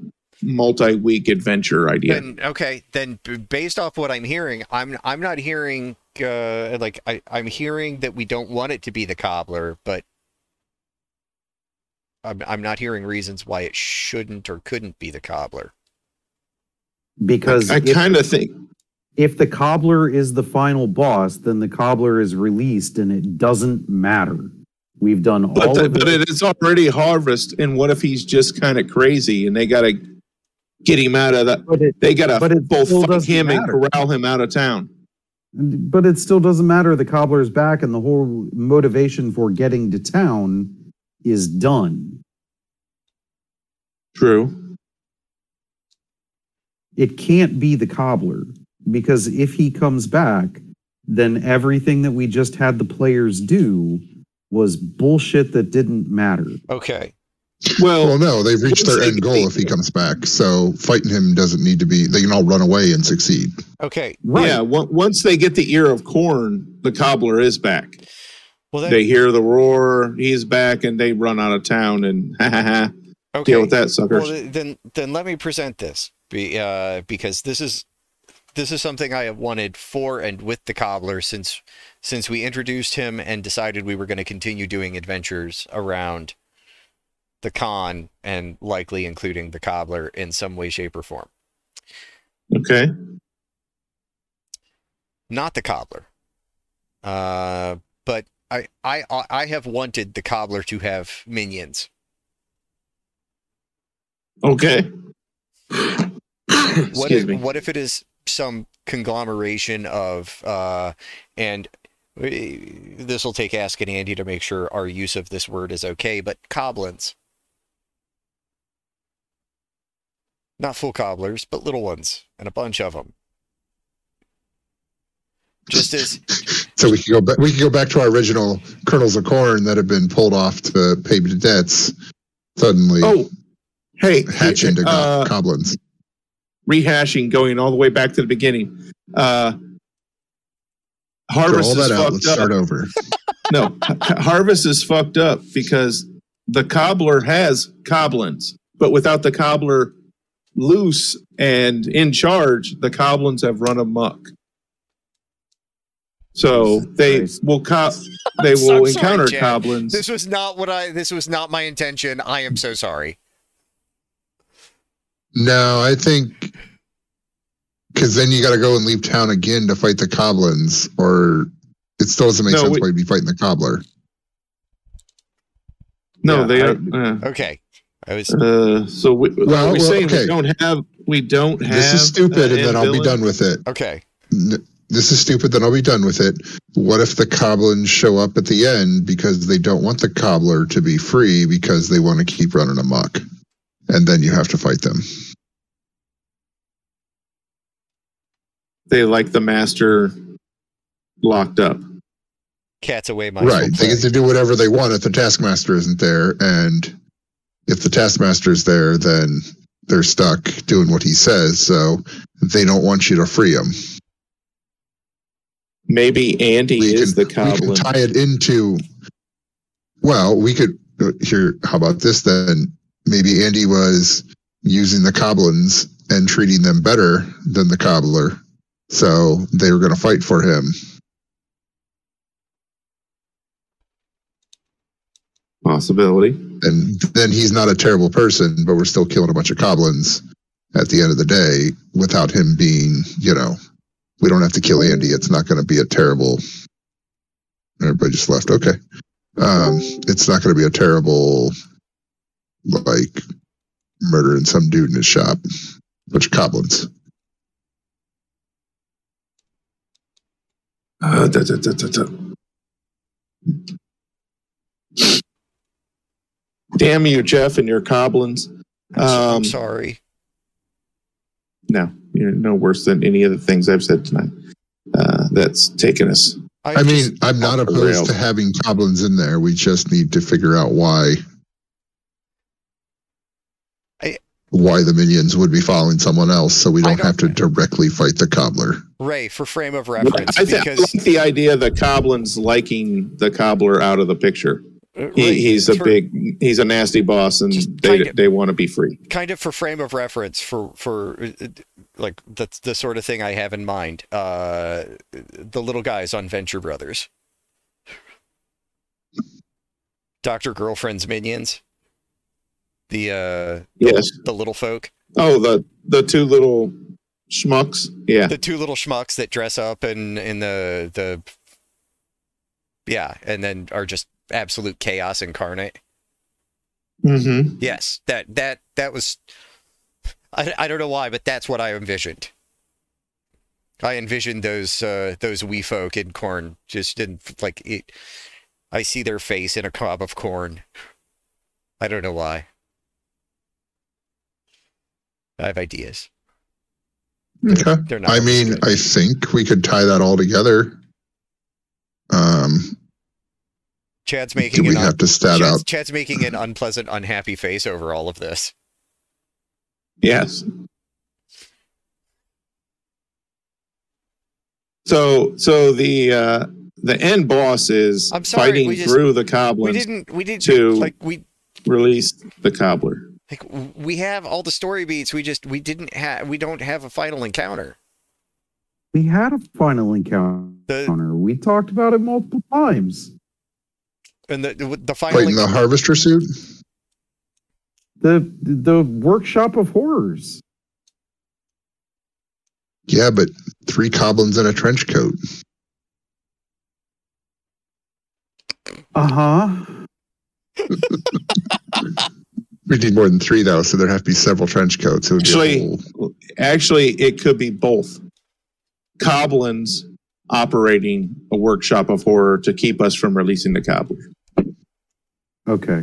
multi-week adventure idea. Then okay, then based off what I'm hearing, I'm I'm not hearing uh, like I I'm hearing that we don't want it to be the cobbler, but I'm I'm not hearing reasons why it shouldn't or couldn't be the cobbler. Because I if, kind of think if the cobbler is the final boss, then the cobbler is released and it doesn't matter. We've done all But, the, of but it. it is already harvest, and what if he's just kind of crazy and they got to get him out of that? It, They got to it both still fight him matter. and corral him out of town. but it still doesn't matter. The cobbler's back and the whole motivation for getting to town is done. True. It can't be the cobbler because if he comes back, then everything that we just had the players do was bullshit that didn't matter. Okay. Well, Well, no, they've reached their end goal if he <laughs> comes back. So fighting him doesn't need to be. They can all run away and succeed. Okay. Right. yeah. on- Once they get the ear of corn, the cobbler is back. Well, then, They hear the roar, he's back, and they run out of town and ha ha ha. okay. Deal with that, suckers. Well, then, then let me present this, be, uh, because this is this is something I have wanted for and with the cobbler since since we introduced him and decided we were going to continue doing adventures around the con and likely including the cobbler in some way, shape, or form. okay. Not the cobbler, uh, but I I I have wanted the cobbler to have minions. Okay. what if, me. what if it is some conglomeration of uh and this will take asking Andy to make sure our use of this word is okay, but coblins. Not full cobblers, but little ones, and a bunch of them. Just as So we could go back. We could go back to our original kernels of corn that have been pulled off to pay the debts. Suddenly Oh, hey, hatch into go- uh, goblins. rehashing, going all the way back to the beginning. Uh, Throw Harvest all is that out. fucked Let's up. start over. <laughs> No, Harvest is fucked up because the cobbler has coblins, but without the cobbler loose and in charge, the coblins have run amok. So they will co- they I'm will sorry, encounter Jen. goblins. this was not what I this was not my intention. I am so sorry. No, I think because then you got to go and leave town again to fight the goblins, or it still doesn't make No, sense we- why you'd be fighting the cobbler. no, Yeah, they I- are. Uh, Okay. I was uh, so we, Well, are we well, saying okay. we don't have we don't have This is stupid, uh, and then I'll be done with it. okay. N- This is stupid, then I'll be done with it. What if the goblins show up at the end because they don't want the cobbler to be free because they want to keep running amok? And then you have to fight them. They like the master locked up. Cat's away my right. They get to do whatever they want if the taskmaster isn't there. And if the taskmaster is there, then they're stuck doing what he says. So they don't want you to free them. Maybe Andy We is can, the we can cobbler. tie it into. Well, we could uh, here. How about this then? Maybe Andy was using the goblins and treating them better than the cobbler, so they were going to fight for him. Possibility. And then he's not a terrible person, but we're still killing a bunch of goblins at the end of the day without him being, you know, we don't have to kill Andy. It's not going to be a terrible. Everybody just left. Okay. Um, it's not going to be a terrible, like, murdering some dude in his shop. bunch of goblins. Uh, da, da, da. Damn you, Jeff, and your goblins. I'm, so- I'm Um, sorry. No, you're no worse than any of the things I've said tonight. Uh, that's taken us. I mean, I'm not opposed rails. to having goblins in there. We just need to figure out why. I- why the minions would be following someone else, so we I don't have to don't- directly fight the cobbler. Ray for frame of reference I, th- I because like the idea of the goblins liking the cobbler out of the picture. He, he's a for- big, he's a nasty boss, and they of- they want to be free. kind of for frame of reference for for uh, like that's the sort of thing I have in mind. Uh, the little guys on Venture Brothers, Doctor Girlfriend's minions, the uh, Yes. the little folk. Oh, the the two little schmucks. Yeah. the two little schmucks that dress up in in the the yeah, and then are just absolute chaos incarnate. Mm-hmm. Yes, that that that was. I, I don't know why, but that's what I envisioned. I envisioned those uh, those wee folk in corn just in like it. I see their face in a cob of corn. I don't know why. I have ideas. Okay. They're not. I mean, good. I think we could tie that all together. Um, Chad's making do we an un- have to stat Chad's, out? Chad's making an unpleasant, unhappy face over all of this. Yes. So so the uh the end boss is I'm sorry, fighting just- through the cobbler. We didn't. We didn't. to- like we release the cobbler. like we have all the story beats. We just we didn't have. We don't have a final encounter. We had a final encounter. The We talked about it multiple times. And the the, the final. Wait, in the harvester suit? The the workshop of horrors. Yeah, but three goblins in a trench coat. Uh huh. <laughs> We need more than three though, so there'd have to be several trench coats. It would be Actually- whole- Actually, it could be both. Goblins operating a workshop of horror to keep us from releasing the cobbler. Okay.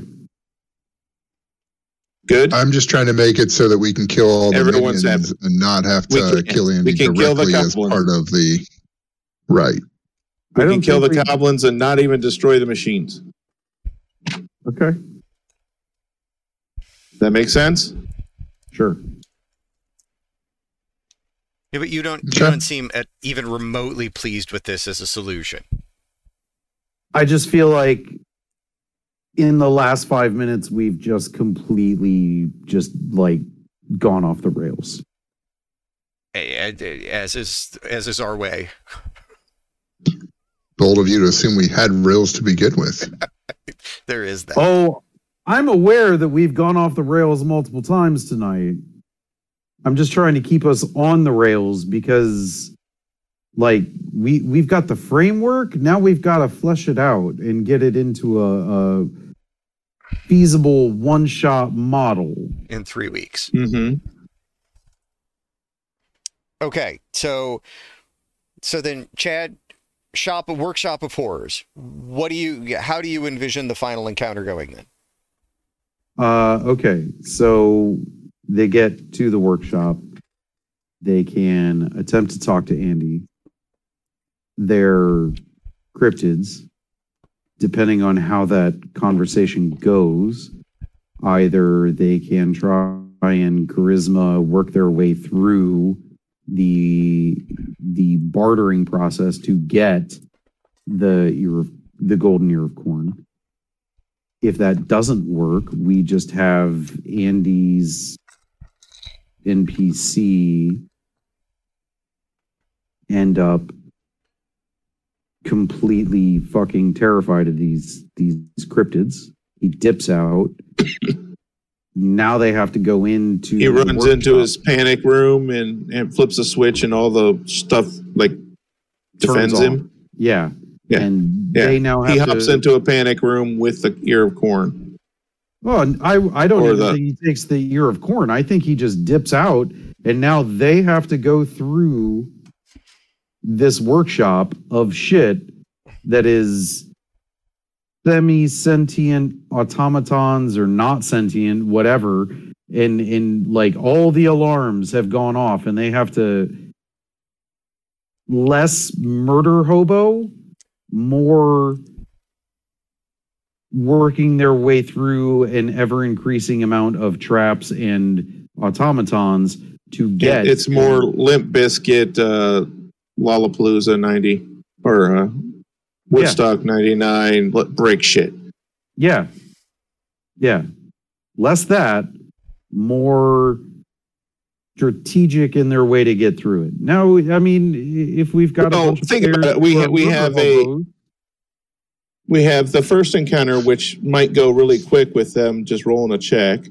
Good. I'm just trying to make it so that we can kill all the Everyone's minions and not have We to can- kill Andy we can kill the directly as goblins. part of the right. we I can don't kill the think we- goblins and not even destroy the machines. Okay. That makes sense? Sure. Yeah, but you don't. You Okay. don't seem at, even remotely pleased with this as a solution. I just feel like in the last five minutes we've just completely just like gone off the rails. A- a- As is as is our way. Bold of you to assume we had rails to begin with. <laughs> There is that. Oh, I'm aware that we've gone off the rails multiple times tonight. I'm just trying to keep us on the rails because like we we've got the framework, now we've got to flesh it out and get it into a, a feasible one-shot model. in three weeks. Mm-hmm. Okay, so so then Chad, shop a workshop of horrors. What do you? How do you envision the final encounter going then? Uh, okay, so they get to the workshop. They can attempt to talk to Andy. They're cryptids. Depending on how that conversation goes, either they can try and charisma work their way through the the bartering process to get the ear of, the golden ear of corn. If that doesn't work, we just have Andy's NPC end up completely fucking terrified of these these cryptids. He dips out. now they have to go into He runs into his panic room and, and flips a switch and all the stuff like defends him. yeah. Yeah. And Yeah. they now have He to hops into a panic room with the ear of corn. Well, I I don't even the- think he takes the ear of corn. I think he just dips out, and now they have to go through this workshop of shit that is semi-sentient automatons or not sentient, whatever. And and like all the alarms have gone off, and they have to less murder hobo, more working their way through an ever increasing amount of traps and automatons to get it's more Limp Bizkit, uh, Lollapalooza 90 or uh, Woodstock 99, let- break shit. yeah. Yeah. Less that more strategic in their way to get through it. Now i mean if we've got a Well, of think about it. We ha- we have a- We have the first encounter, which might go really quick with them just rolling a check,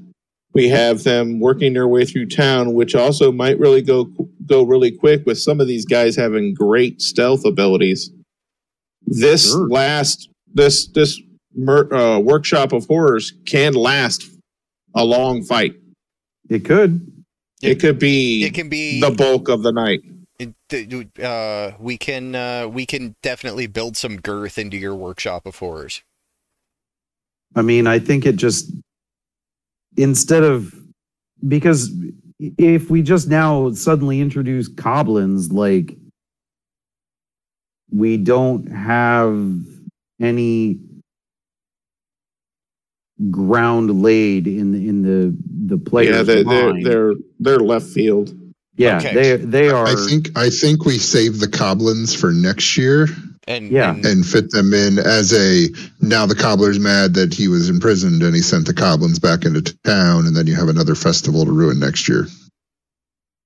We have them working their way through town, which also might really go go really quick with some of these guys having great stealth abilities. This Sure. last this this mer- uh, workshop of horrors can last a long fight. It could. It could be It can be the bulk of the night. it- uh, we can uh, we can definitely build some girth into your workshop of horrors. I mean, I think it just instead of because if we just now suddenly introduce goblins, like we don't have any ground laid in the in the the player's yeah, they're, they're they're they're left field. yeah, Okay. they they are. I think I think we save the goblins for next year And Yeah. and- and fit them in as a now the cobbler's mad that he was imprisoned and he sent the goblins back into town and then you have another festival to ruin next year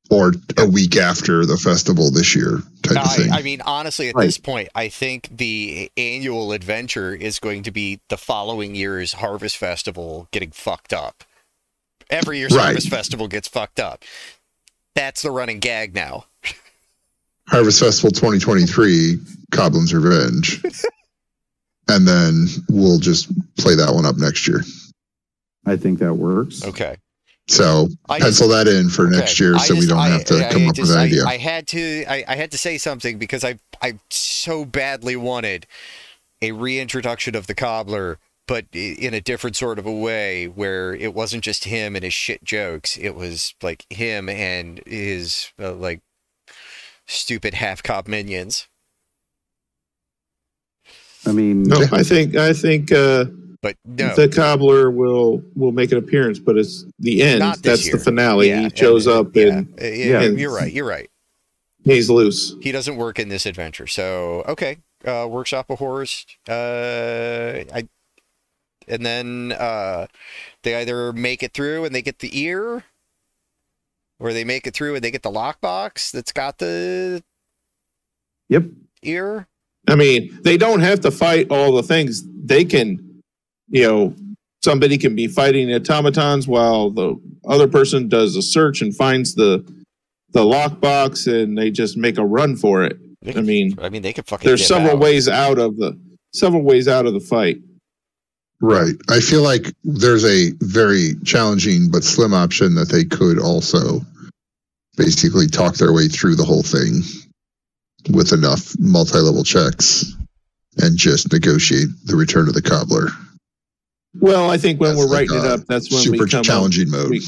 or a week after the festival this year type No, of thing I, I mean, honestly, at Right. this point, I think the annual adventure is going to be the following year's Harvest Festival getting fucked up. Every year's Right. Harvest Festival gets fucked up. That's the running gag now. Harvest festival 2023 goblins revenge <laughs> and then we'll just play that one up next year I think that works. Okay. so I pencil that in for next year I so we don't I- have to I- come I up just- with an I- idea I, had to. I, I had to say something because I I so badly wanted a reintroduction of the cobbler, but in a different sort of a way, where it wasn't just him and his shit jokes. It was like him and his uh, like stupid half cop minions. I mean, No, I think I think uh, But no, the cobbler will will make an appearance, but it's the end. Not this That's year. the finale. Yeah, he shows and- up yeah, and yeah, Yeah. you're right. You're right. he's loose. He doesn't work in this adventure. So okay, uh, workshop of horrors. Uh, I, and then uh, they either make it through and they get the ear, or they make it through and they get the lockbox that's got the yep. ear. I mean, they don't have to fight all the things. They can, you know, somebody can be fighting automatons while the other person does a search and finds the the lockbox, and they just make a run for it. They I mean, I mean, they could fucking. there's several out. ways out of the several ways out of the fight. Right. I feel like there's a very challenging but slim option that they could also basically talk their way through the whole thing with enough multi-level checks and just negotiate the return of the cobbler. Well, I think when That's we're like writing it up, that's when Super we come up challenging mode. we-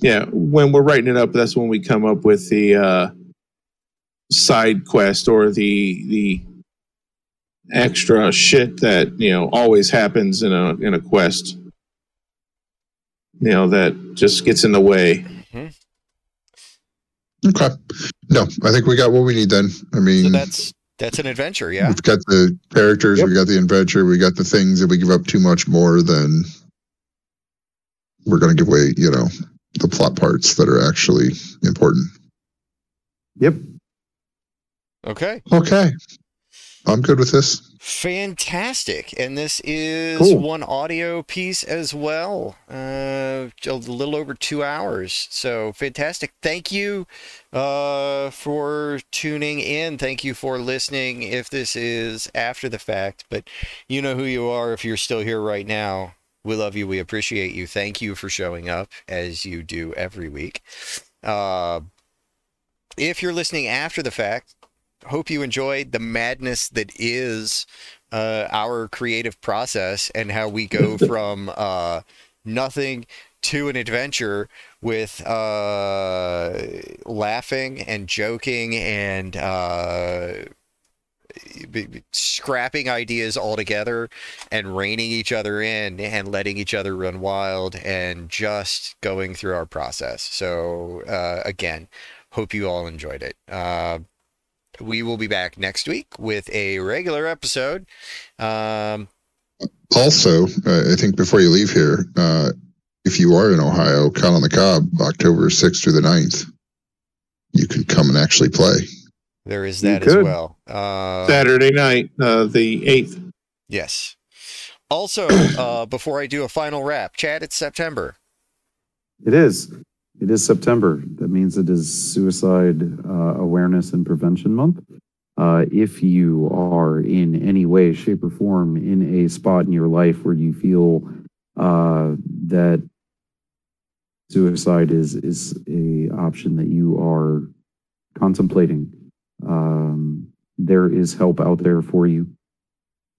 Yeah, when we're writing it up, that's when we come up with the uh, side quest or the the extra shit that you know always happens in a in a quest. You know that just gets in the way. Mm-hmm. Okay. No, I think we got what we need then. I So mean, that's that's an adventure. Yeah. we've got the characters, Yep. we got the adventure, we got the things that we give up too much more than we're going to give away, you know, the plot parts that are actually important. Yep. Okay. Okay. I'm good with this. Fantastic. And this is Cool. one audio piece as well. Uh, a little over two hours. So fantastic. Thank you uh, for tuning in. Thank you for listening. If this is after the fact, but you know who you are if you're still here right now. We love you. We appreciate you. Thank you for showing up as you do every week. Uh, if you're listening after the fact, hope you enjoyed the madness that is uh, our creative process and how we go <laughs> from uh, nothing to an adventure with uh, laughing and joking and uh, scrapping ideas all together and reining each other in and letting each other run wild and just going through our process. So uh, again, hope you all enjoyed it. Uh, we will be back next week with a regular episode. Um, Also, uh, I think before you leave here, uh, if you are in Ohio, Con on the Cob, October 6th through the 9th, you can come and actually play. there is that as well. Uh, Saturday night, uh, the eighth. yes. Also, <clears throat> uh, before I do a final wrap, Chad, it's September. It is. It is September. That means it is Suicide uh, Awareness and Prevention Month. Uh, if you are in any way, shape, or form in a spot in your life where you feel uh, that suicide is is a option that you are contemplating, um, there is help out there for you.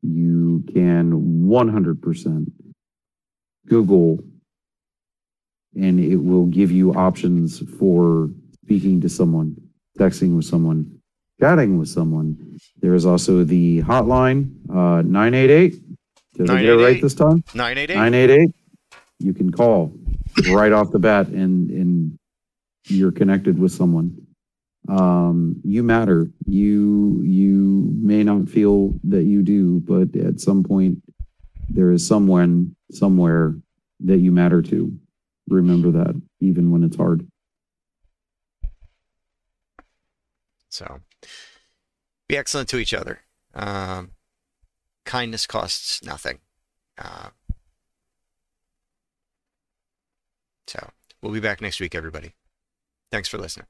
You can 100% Google and it will give you options for speaking to someone, texting with someone, chatting with someone. There is also the hotline, uh, 988. Did I get it right this time? 988. 988. You can call right off the bat and, and you're connected with someone. Um, you matter. You, you may not feel that you do, but at some point there is someone somewhere that you matter to. Remember that even when it's hard. So be excellent to each other. Um, kindness costs nothing. Uh, so we'll be back next week, everybody. Thanks for listening.